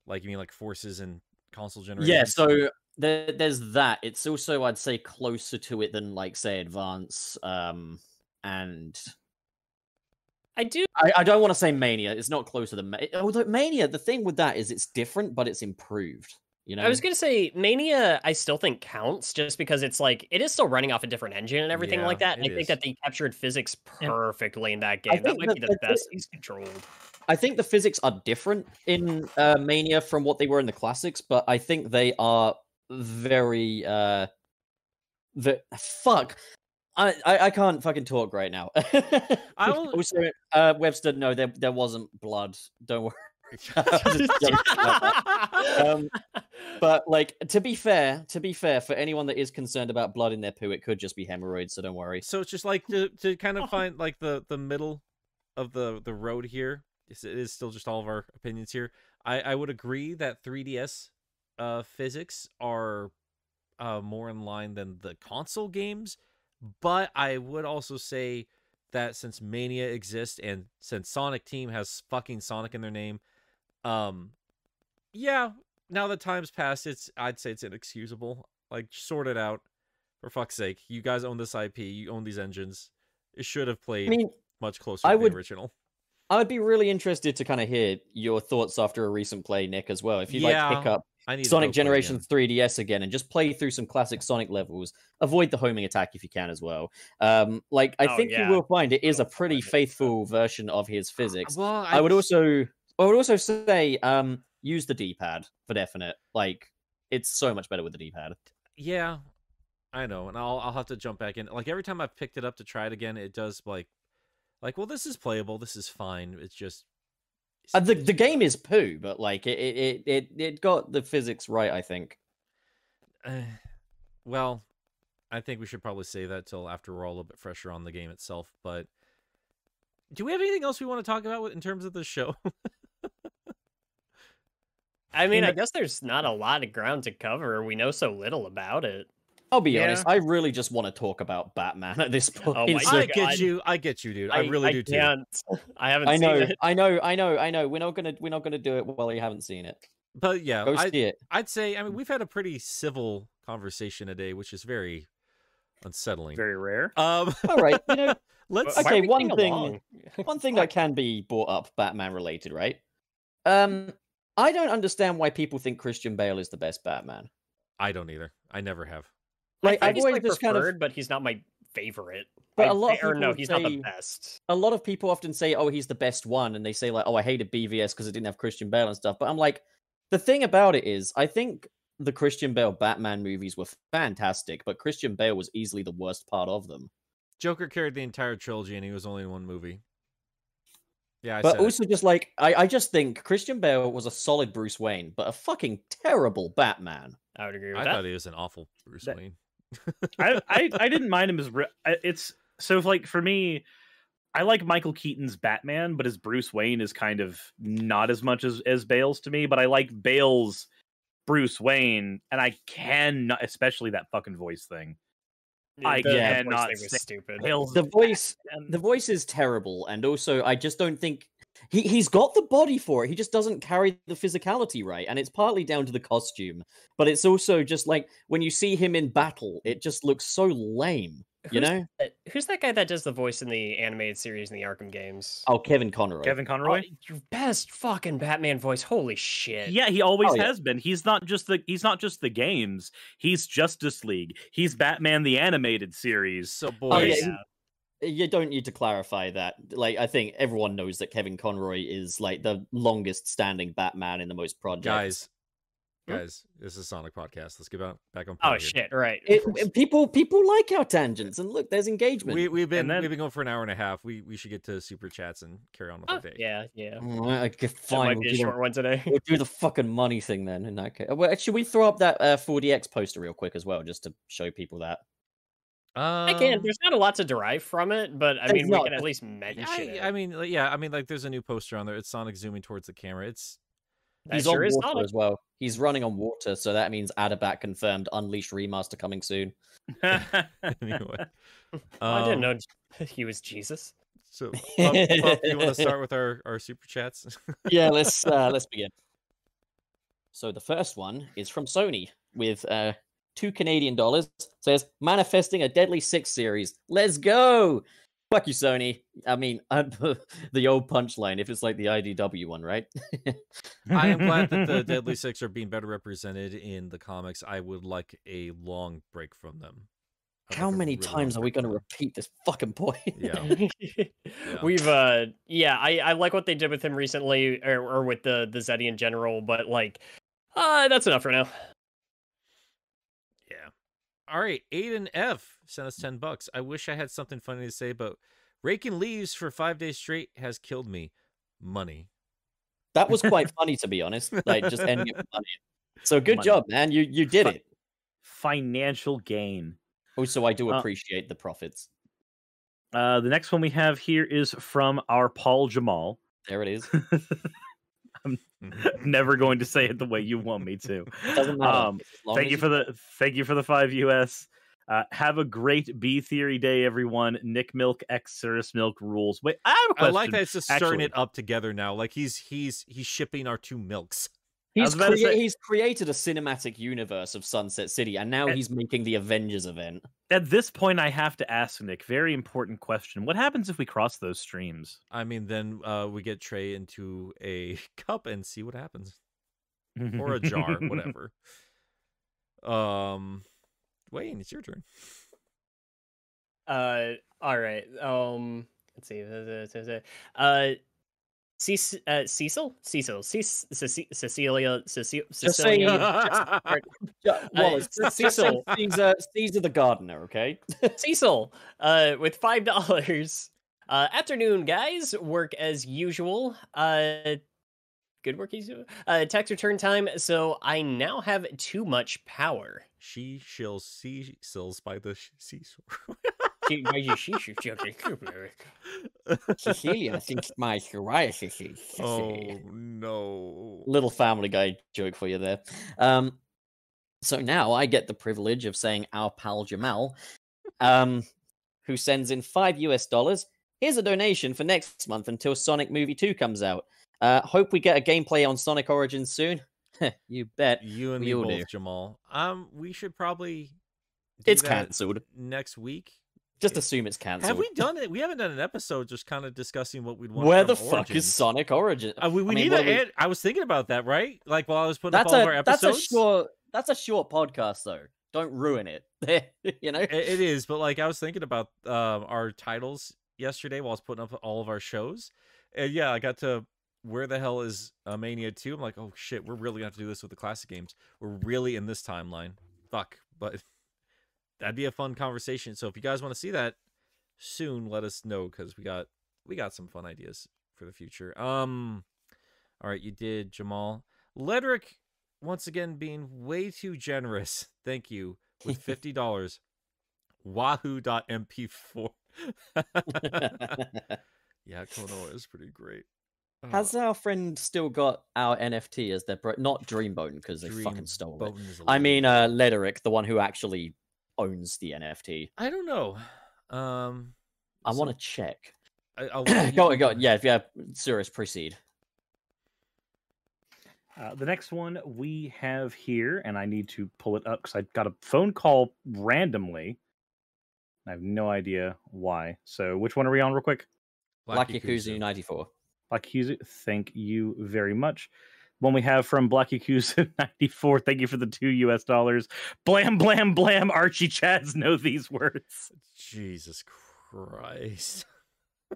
Like you mean like Forces and console generations? yeah. So there, there's that. It's also I'd say closer to it than like say Advance. Um, and I do. I, I don't want to say Mania. It's not closer than Ma- although Mania. The thing with that is it's different, but it's improved. You know, I was gonna say Mania. I still think counts just because it's like it is still running off a different engine and everything like that. And I it think that they captured physics perfectly in that game. That might that be the best he's controlled. I think the physics are different in uh, Mania from what they were in the classics, but I think they are very uh the fuck. I, I, I can't fucking talk right now. will- also, uh, Webster, no, there there wasn't blood. Don't worry. I'm just joking about that. um, but like to be fair, to be fair, for anyone that is concerned about blood in their poo, it could just be hemorrhoids. So don't worry. So it's just like to to kind of find like the the middle of the the road here. It's- It is still just all of our opinions here. I I would agree that 3DS uh physics are uh more in line than the console games, but I would also say that since Mania exists and since Sonic Team has fucking Sonic in their name, um yeah, now that time's passed, it's I'd say it's inexcusable. Like sort it out. For fuck's sake. You guys own this IP, you own these engines. It should have played I mean, much closer I to would- the original. I would be really interested to kind of hear your thoughts after a recent play, Nick, as well. If you'd like to pick up I need Sonic go again. Generations 3DS again and just play through some classic Sonic levels, avoid the homing attack if you can as well. Um, like I Oh, think yeah. you will find it is a pretty goodness. faithful version of his physics. Well, I would also, I would also say, um, use the D-pad for definite. Like it's so much better with the D-pad. Yeah, I know, and I'll I'll have to jump back in. Like every time I've picked it up to try it again, it does like, like well, this is playable. This is fine. It's just Uh, the the game is poo, but like it it it it, got the physics right. I think. Eh, well, I think we should probably say that till after we're all a little bit fresher on the game itself. But do we have anything else we want to talk about in terms of the show? I mean, mean, I guess there's not a lot of ground to cover. We know so little about it. I'll be Yeah. honest. I really just want to talk about Batman at this point. Oh so- I get you. I get you, dude. I, really do too. can't. I haven't I seen know, it. I know, I know, I know. We're not gonna, we're not gonna do it while you haven't seen it. But yeah, Go I, see it. I'd say. I mean, we've had a pretty civil conversation today, which is very unsettling. Very rare. Um, All right, you know, let's. Why okay, one thing- along? one thing that can be brought up, Batman related, right? Um, I don't understand why people think Christian Bale is the best Batman. I don't either. I never have. Like I I've he's always my just preferred, kind of, but he's not my favorite. But I a lot of thi- or no, people he's not the say- best. a lot of people often say, "Oh, he's the best one," and they say like, "Oh, I hated BVS because it didn't have Christian Bale and stuff." But I'm like, the thing about it is, I think the Christian Bale Batman movies were fantastic, but Christian Bale was easily the worst part of them. Joker carried the entire trilogy, and he was only in one movie. Yeah, I but said it. also, just like I, I just think Christian Bale was a solid Bruce Wayne, but a fucking terrible Batman. I would agree with I that. I thought he was an awful Bruce That- Wayne. I, I I didn't mind him as it's so like for me, I like Michael Keaton's Batman, but his Bruce Wayne is kind of not as much as as Bale's to me. But I like Bale's Bruce Wayne, and I cannot, especially that fucking voice thing. I The cannot thing was stupid. The voice, the voice is terrible, and also I just don't think he he's got the body for it. He just doesn't carry the physicality right, and it's partly down to the costume, but it's also just like when you see him in battle, it just looks so lame. You Who's know? that- Who's that guy that does the voice in the animated series in the Arkham games? Oh, Kevin Conroy. Kevin Oh, Conroy. your best fucking Batman voice. Holy shit. Yeah, he always Oh, yeah. has been. He's not just the he's not just the games. He's Justice League. He's Batman the animated series. So Oh, boys, yeah, You don't need to clarify that. Like, I think everyone knows that Kevin Conroy is like the longest standing Batman in the most projects. guys? Guys, this is a Sonic podcast. Let's get back back on. Oh point here. shit! Right. It, it- people people like our tangents, and look, there's engagement. We we've been then- we've been going for an hour and a half. We we should get to super chats and carry on with Oh, our day. yeah, yeah. Mm, okay, fine. might we'll be a do the- short one today. We'll do the fucking money thing then. In that case, well, should we throw up that uh, 4DX poster real quick as well, just to show people that? I can. Um, There's not a lot to derive from it, but I There's mean, we not. can at least mention I, it. I mean, yeah, I mean, like, there's a new poster on there. It's Sonic zooming towards the camera. It's That He's sure on water as well. He's running on water, so that means Adabat confirmed Unleashed remaster coming soon. anyway, I um, didn't know he was Jesus. So, Pup, Pup, you want to start with our our super chats? yeah, let's uh, let's begin. So the first one is from Sony with uh, two Canadian dollars. Says manifesting a Deadly Six series. Let's go. Fuck you, Sony. I mean, the old punchline. If it's like the IDW one, right? I am glad that the Deadly Six are being better represented in the comics. I would like a long break from them. How like many really times are we going to repeat this fucking point? Yeah. We've uh yeah, I I like what they did with him recently or, or with the the Zeti in general, but like uh that's enough for now. Yeah. All right, Aiden F sent us ten bucks. I wish I had something funny to say, but raking leaves for five days straight has killed me. Money. That was quite funny, to be honest. Like just ending it with money. So good Money. job, man. You you did Fu- it. Financial gain. Also, I do Uh, appreciate the profits. Uh, the next one we have here is from our Paul Jamal. There it is. I'm never going to say it the way you want me to. Um, thank you for the thank you for the five US. Uh, have a great B theory day, everyone. Nick Milk X Cirrus Milk rules. Wait, I have a I question. like that it's just stirring actually. it up together now. Like he's he's he's shipping our two milks. I He's, was about to crea- say- he's created a cinematic universe of Sunset City, and now And- he's making the Avengers event. At this point, I have to ask Nick. Very important question. What happens if we cross those streams? I mean, then uh, we get Trey into a cup and see what happens, or a jar, whatever. Um, Wayne, it's your turn. Uh, all right. Um, let's see. Uh, Cec- uh, Cecil, Cecil, Cec- Cece- Cecilia, Cecilia, Just say- Cecilia, Yeah, Wallace, Uh, just- just say Cecil. Caesar, Caesar the gardener, okay? Cecil, uh, with five dollars. Uh, afternoon, guys. Work as usual. Uh, good work as usual. Uh, tax return time. So I now have too much power. She shills sea sills by the sh- seashore. She- why you- she should jump in. Cecilia thinks my psoriasis is oh no! little family guy joke for you there. Um, so now I get the privilege of saying our pal Jamal, um, who sends in five US dollars. Here's a donation for next month until Sonic Movie 2 comes out. Uh, hope we get a gameplay on Sonic Origins soon. you bet. You and We me both, do. Jamal. Um, we should probably. It's cancelled. next week. Just assume it's cancelled. Have we done it? We haven't done an episode just kind of discussing what we'd want. Where the fuck Origins. is Sonic Origin? Uh, we we I mean, need to. we- add- I was thinking about that, right? Like while I was putting That's up all of our a that's a short that's a short podcast though. Don't ruin it. you know. It- it is, but like I was thinking about um, our titles yesterday while I was putting up all of our shows, and yeah, I got to where the hell is uh, Mania Two? I'm like, oh shit, we're really gonna have to do this with the classic games. We're really in this timeline. Fuck, but that'd be a fun conversation. So if you guys want to see that soon, let us know because we got we got some fun ideas for the future. Um, all right, you did Jamal Ledrick once again being way too generous. Thank you with fifty dollars. Wahoo.mp4. yeah, Konoha is pretty great. Uh, Has our friend still got our NFT as their bro- not Dreambone because they fucking stole it? Bone is a I mean, uh, Lederick, the one who actually owns the NFT. I don't know. Um, I so want to check. I, I'll let you go on, go on. Yeah, if yeah, Cirrus, proceed. Uh, the next one we have here, and I need to pull it up because I got a phone call randomly. I have no idea why. So, which one are we on, real quick? Black Yakuza 94. Black Yakuza, thank you very much. One we have from Black Yakuza 94. Thank you for the two US dollars. Blam, blam, blam. Archie Chads know these words. Jesus Christ.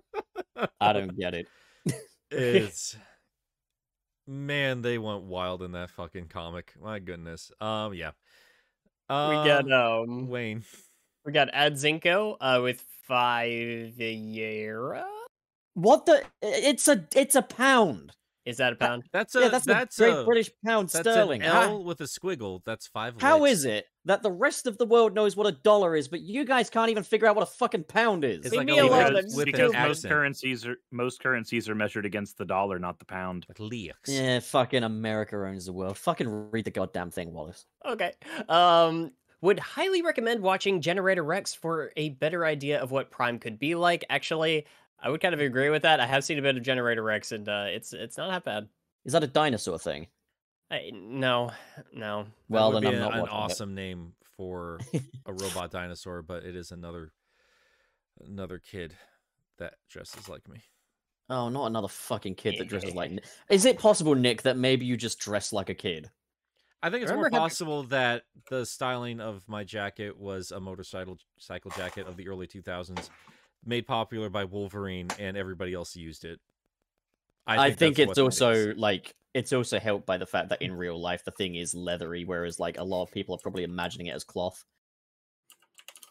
I don't get it. it's man, they went wild in that fucking comic. My goodness. Um, yeah. we Uh, got um, Wayne. we got Adzinko uh with five Yera. What the? It's a it's a pound. Is that a pound? That's a yeah, that's, that's the Great a British Pound that's sterling. an How- L with a squiggle. That's five. How licks. is it that the rest of the world knows what a dollar is, but you guys can't even figure out what a fucking pound is? It's Leave like me a alone, because, because most currencies are most currencies are measured against the dollar, not the pound. Like leaks. Yeah, fucking America owns the world. Fucking read the goddamn thing, Wallace. Okay. Um, would highly recommend watching Generator Rex for a better idea of what Prime could be like. Actually, I would kind of agree with that. I have seen a bit of Generator Rex, and uh, it's it's not that bad. Is that a dinosaur thing? I, no, no. That Well, would then be I'm a- not an watching it. awesome name for a robot dinosaur, but it is another another kid that dresses like me. Oh, not another fucking kid that dresses like. Is it possible, Nick, that maybe you just dress like a kid? I think it's more Remember having- possible that the styling of my jacket was a motorcycle cycle jacket of the early 2000s, made popular by Wolverine, and everybody else used it. I, think, that's it's also is. like it's also helped by the fact that in real life the thing is leathery, whereas like a lot of people are probably imagining it as cloth.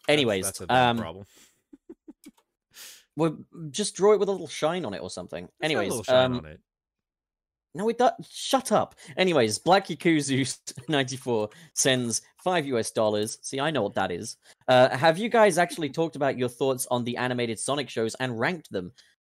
Anyways, that's, a big um, problem. well, just draw it with a little shine on it or something. It's a Anyways, little shine um, on it. No, it does. Shut up. Anyways, Black Yakuza 94 sends five US dollars. See, I know what that is. Uh, have you guys actually talked about your thoughts on the animated Sonic shows and ranked them?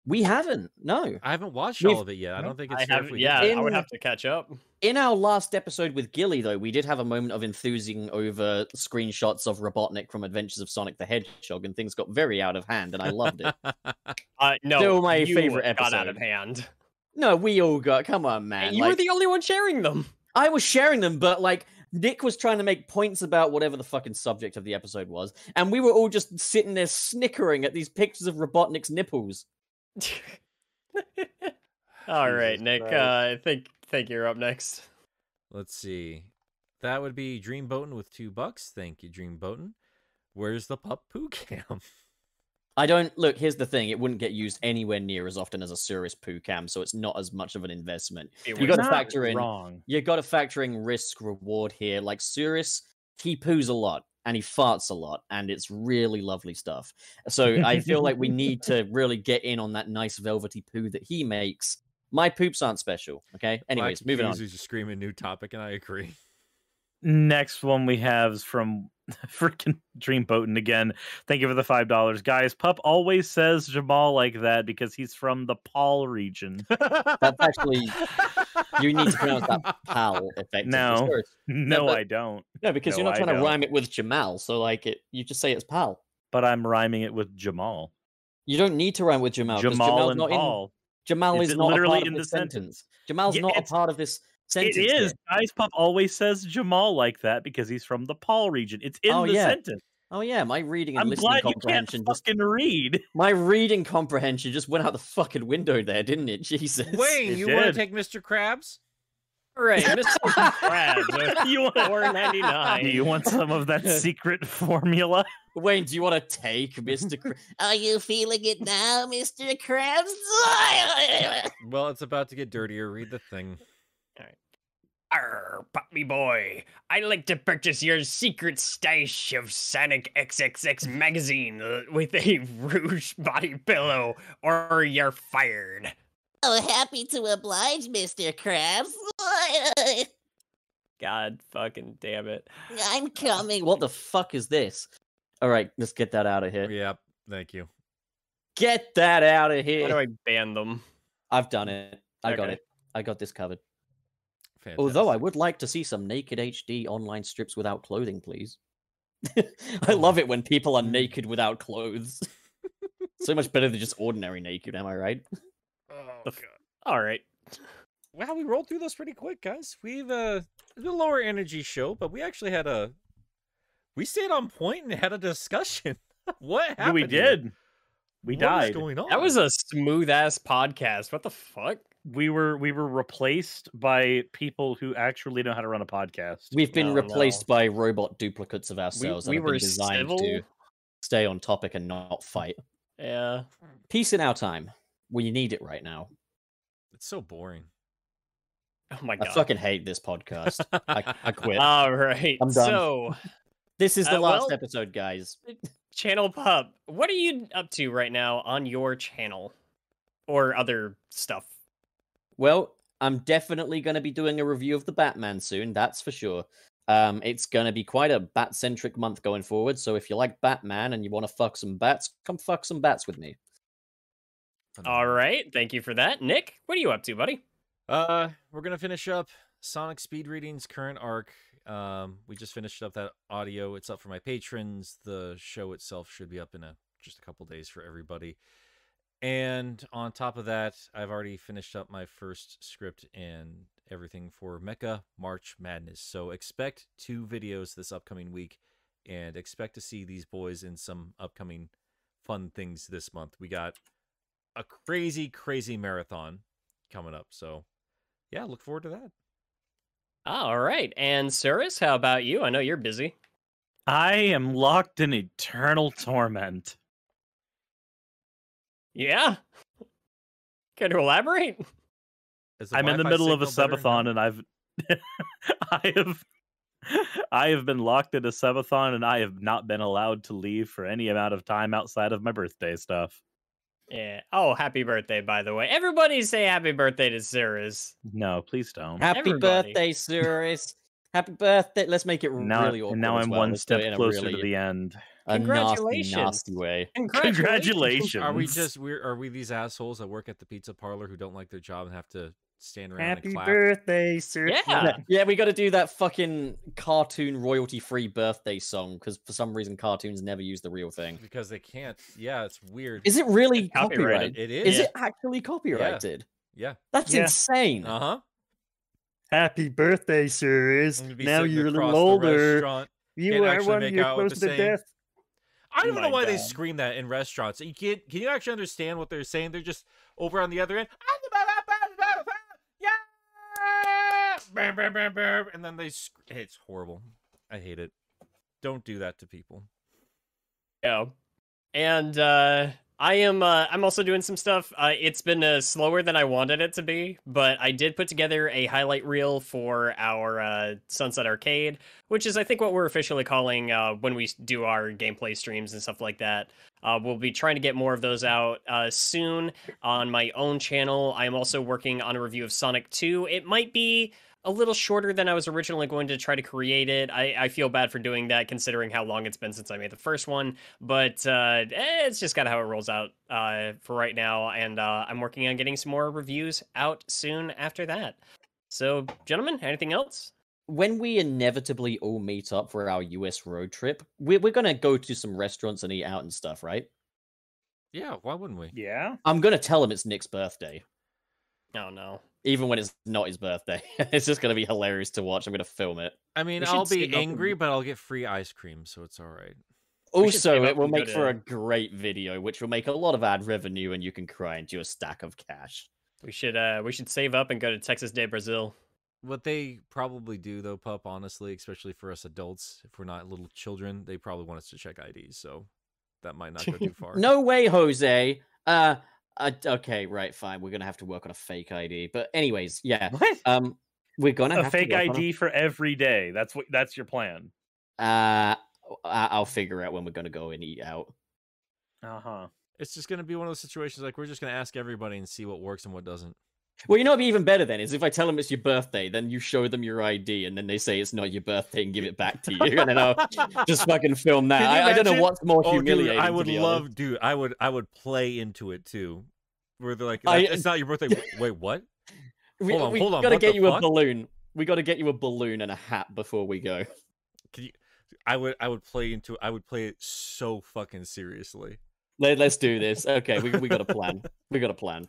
We haven't. No. I haven't watched we've- all of it yet. I don't think it's fair if have. we Yeah, did. I would have to catch up. In our last episode with Gilly, though, we did have a moment of enthusing over screenshots of Robotnik from Adventures of Sonic the Hedgehog, and things got very out of hand, and I loved it. Uh, no, Still my you favorite got out of hand. No, we all got. Come on, man. you were the only one sharing them. I was sharing them, but like Nick was trying to make points about whatever the fucking subject of the episode was, and we were all just sitting there snickering at these pictures of Robotnik's nipples. All right, Jesus Nick. Uh, I think think you're up next. Let's see. That would be Dream Boatin with two bucks. Thank you, Dream Boatin. Where's the pup poo cam? I don't look. Here's the thing: it wouldn't get used anywhere near as often as a Cirrus poo cam, so it's not as much of an investment. It You was got to factor in. wrong. You got to factor in risk reward here. Like Cirrus, he poos a lot and he farts a lot, and it's really lovely stuff. So I feel like we need to really get in on that nice velvety poo that he makes. My poops aren't special. Okay. Anyways, Black moving on. Accuser's just screaming new topic, and I agree. Next one we have is from freaking Dream Boatin again. Thank you for the five dollars, guys. Pup always says Jamal like that because he's from the PAL region. That's actually you need to pronounce that pal effectively. No. No, but- I don't. No, because you're not trying to rhyme it with Jamal. So like it, you just say it's pal. But I'm rhyming it with Jamal. You don't need to rhyme with Jamal. Jamal Jamal's and not in. Jamal It's is not literally in the sentence. sentence. Jamal's Yeah, not a part of this sentence. It here. is. Guys Pup always says Jamal like that because he's from the PAL region. It's in Oh, the yeah. sentence. Oh yeah, my reading and I'm listening glad you can't comprehension just fucking read. my reading comprehension just went out the fucking window there, didn't it? Jesus. Wayne, It you want to take Mr. Krabs? All right, Mr. Krabs. Uh, you want- four ninety nine. Do you want some of that secret formula? Wayne, do you want to take Mr. Cr- Are you feeling it now, Mr. Krabs? Well, it's about to get dirtier. Read the thing. Arr, puppy boy, I'd like to purchase your secret stash of Sonic XXX magazine with a Rouge body pillow, or you're fired. oh, happy to oblige, Mr. Krabs. God fucking damn it. I'm coming. What the fuck is this? All right, let's get that out of here. Yep. Thank you. Get that out of here. How do. I ban them? I've done it. I got it. I got this covered. Fantastic. Although I would like to see some naked HD online strips without clothing, please. I love it when people are naked without clothes. so much better than just ordinary naked, am I right? Oh, God. All right. Wow, we rolled through those pretty quick, guys. We've uh, it's a lower energy show, but we actually had a, we stayed on point and had a discussion. what happened? Yeah, we here? Did. We What is died. going on? That was a smooth ass podcast. What the fuck? we were we were replaced by people who actually know how to run a podcast. We've been Oh, replaced no. by robot duplicates of ourselves we and have been were designed civil? to stay on topic and not fight. Yeah. Peace in our time. We need it right now. It's so boring. Oh my god! I fucking hate this podcast. I, I quit. All right. I'm done. So, this is the uh, last well- episode, guys. Channel Pup, what are you up to right now on your channel or other stuff? Well, I'm definitely going to be doing a review of the Batman soon. That's for sure. Um, it's going to be quite a bat centric month going forward. So if you like Batman and you want to fuck some bats, come fuck some bats with me. All right, thank you for that, Nick. What are you up to, buddy? Uh, we're gonna finish up Sonic Speed Reading's current arc. Um, we just finished up that audio. It's up for my patrons. The show itself should be up in a just a couple days for everybody. And on top of that, I've already finished up my first script and everything for Mecha March Madness. So expect two videos this upcoming week, and expect to see these boys in some upcoming fun things this month. We got a crazy, crazy marathon coming up. So yeah, look forward to that. All right, and Cirrus, how about you? I know you're busy. I am locked in eternal torment. Yeah. Can you elaborate? I'm in the middle of a signal better now? subathon, and I've I have I have been locked in a subathon, and I have not been allowed to leave for any amount of time outside of my birthday stuff. Yeah. Oh, happy birthday, by the way. Everybody say happy birthday to Cirrus. No, please don't. Happy Everybody. birthday, Cirrus. Happy birthday. Let's make it now, really awkward. and now I'm well. one Let's step it in a closer really- to the end. A nasty, Congratulations. nasty way. Congratulations! Are we just we are are we these assholes that work at the pizza parlor who don't like their job and have to stand around Happy and clap? birthday, sir. Yeah. Yeah, we got to do that fucking cartoon royalty-free birthday song because for some reason cartoons never use the real thing. Because they can't. Yeah, it's weird. Is it really It's copyrighted. copyrighted? It Is is. it actually copyrighted? Yeah. That's Yeah. insane. Uh huh. Happy birthday, sir. Now you're a little older. You Can't are actually one make year out what closer to death. I don't Oh know why they scream that in restaurants. You can't. Can you actually understand what they're saying? They're just over on the other end. Yeah, and then they. sc- It's horrible. I hate it. Don't do that to people. Yeah. And uh I am uh I'm also doing some stuff. Uh it's been uh, slower than I wanted it to be, but I did put together a highlight reel for our uh Sunset Arcade, which is I think what we're officially calling uh when we do our gameplay streams and stuff like that. Uh we'll be trying to get more of those out soon on my own channel. I am also working on a review of Sonic 2. It might be a little shorter than I was originally going to try to create it. I, I feel bad for doing that considering how long it's been since I made the first one, but uh, eh, it's just kind of how it rolls out uh, for right now. And uh, I'm working on getting some more reviews out soon after that. So, gentlemen, anything else? When we inevitably all meet up for our US road trip, we're, we're going to go to some restaurants and eat out and stuff, right? Yeah. Why wouldn't we? Yeah. I'm going to tell him it's Nick's birthday, Oh, no. Even when it's not his birthday. it's just going to be hilarious to watch. I'm going to film it. I mean, I'll be angry, and- but I'll get free ice cream, so it's all right. We should save Also, it will make for a great video, which will make a lot of ad revenue, and you can cry into a stack of cash. We should uh we should save up and go to Texas de Brazil. What they probably do, though, pup, honestly, especially for us adults, if we're not little children, they probably want us to check IDs, so that might not go too far. No way, Jose. Uh, uh, okay, right, fine. We're gonna have to work on a fake ID. But anyways, yeah. What? Um, we're gonna A have to fake ID for every day. That's what. That's your plan. Uh, I'll figure out when we're gonna go and eat out. Uh huh. It's just going to be one of those situations like we're just going to ask everybody and see what works and what doesn't. Well, you know, what'd be even better then is if I tell them it's your birthday, then you show them your ID, and then they say it's not your birthday and give it back to you, and then I'll just fucking film that. I, I don't know what's more Oh, dude, humiliating. I to would love, honest. dude. I would, I would play into it too. Where they're like, I- uh, "It's not your birthday." Wait, what? We, Hold on, we hold on, gotta what get you a balloon. We gotta get you a balloon and a hat before we go. Can you? I would, I would play into. I would play it so fucking seriously. Let, let's do this. Okay, we we got a plan. we got a plan.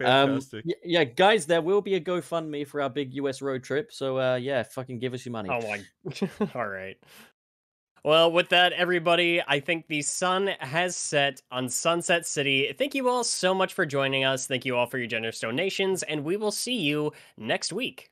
Um, Fantastic. y- yeah, guys, there will be a GoFundMe for our big US road trip. So, uh, yeah, fucking give us your money. Oh my. All right. Well, with that, everybody, I think the sun has set on Sunset City. Thank you all so much for joining us. Thank you all for your generous donations, and we will see you next week.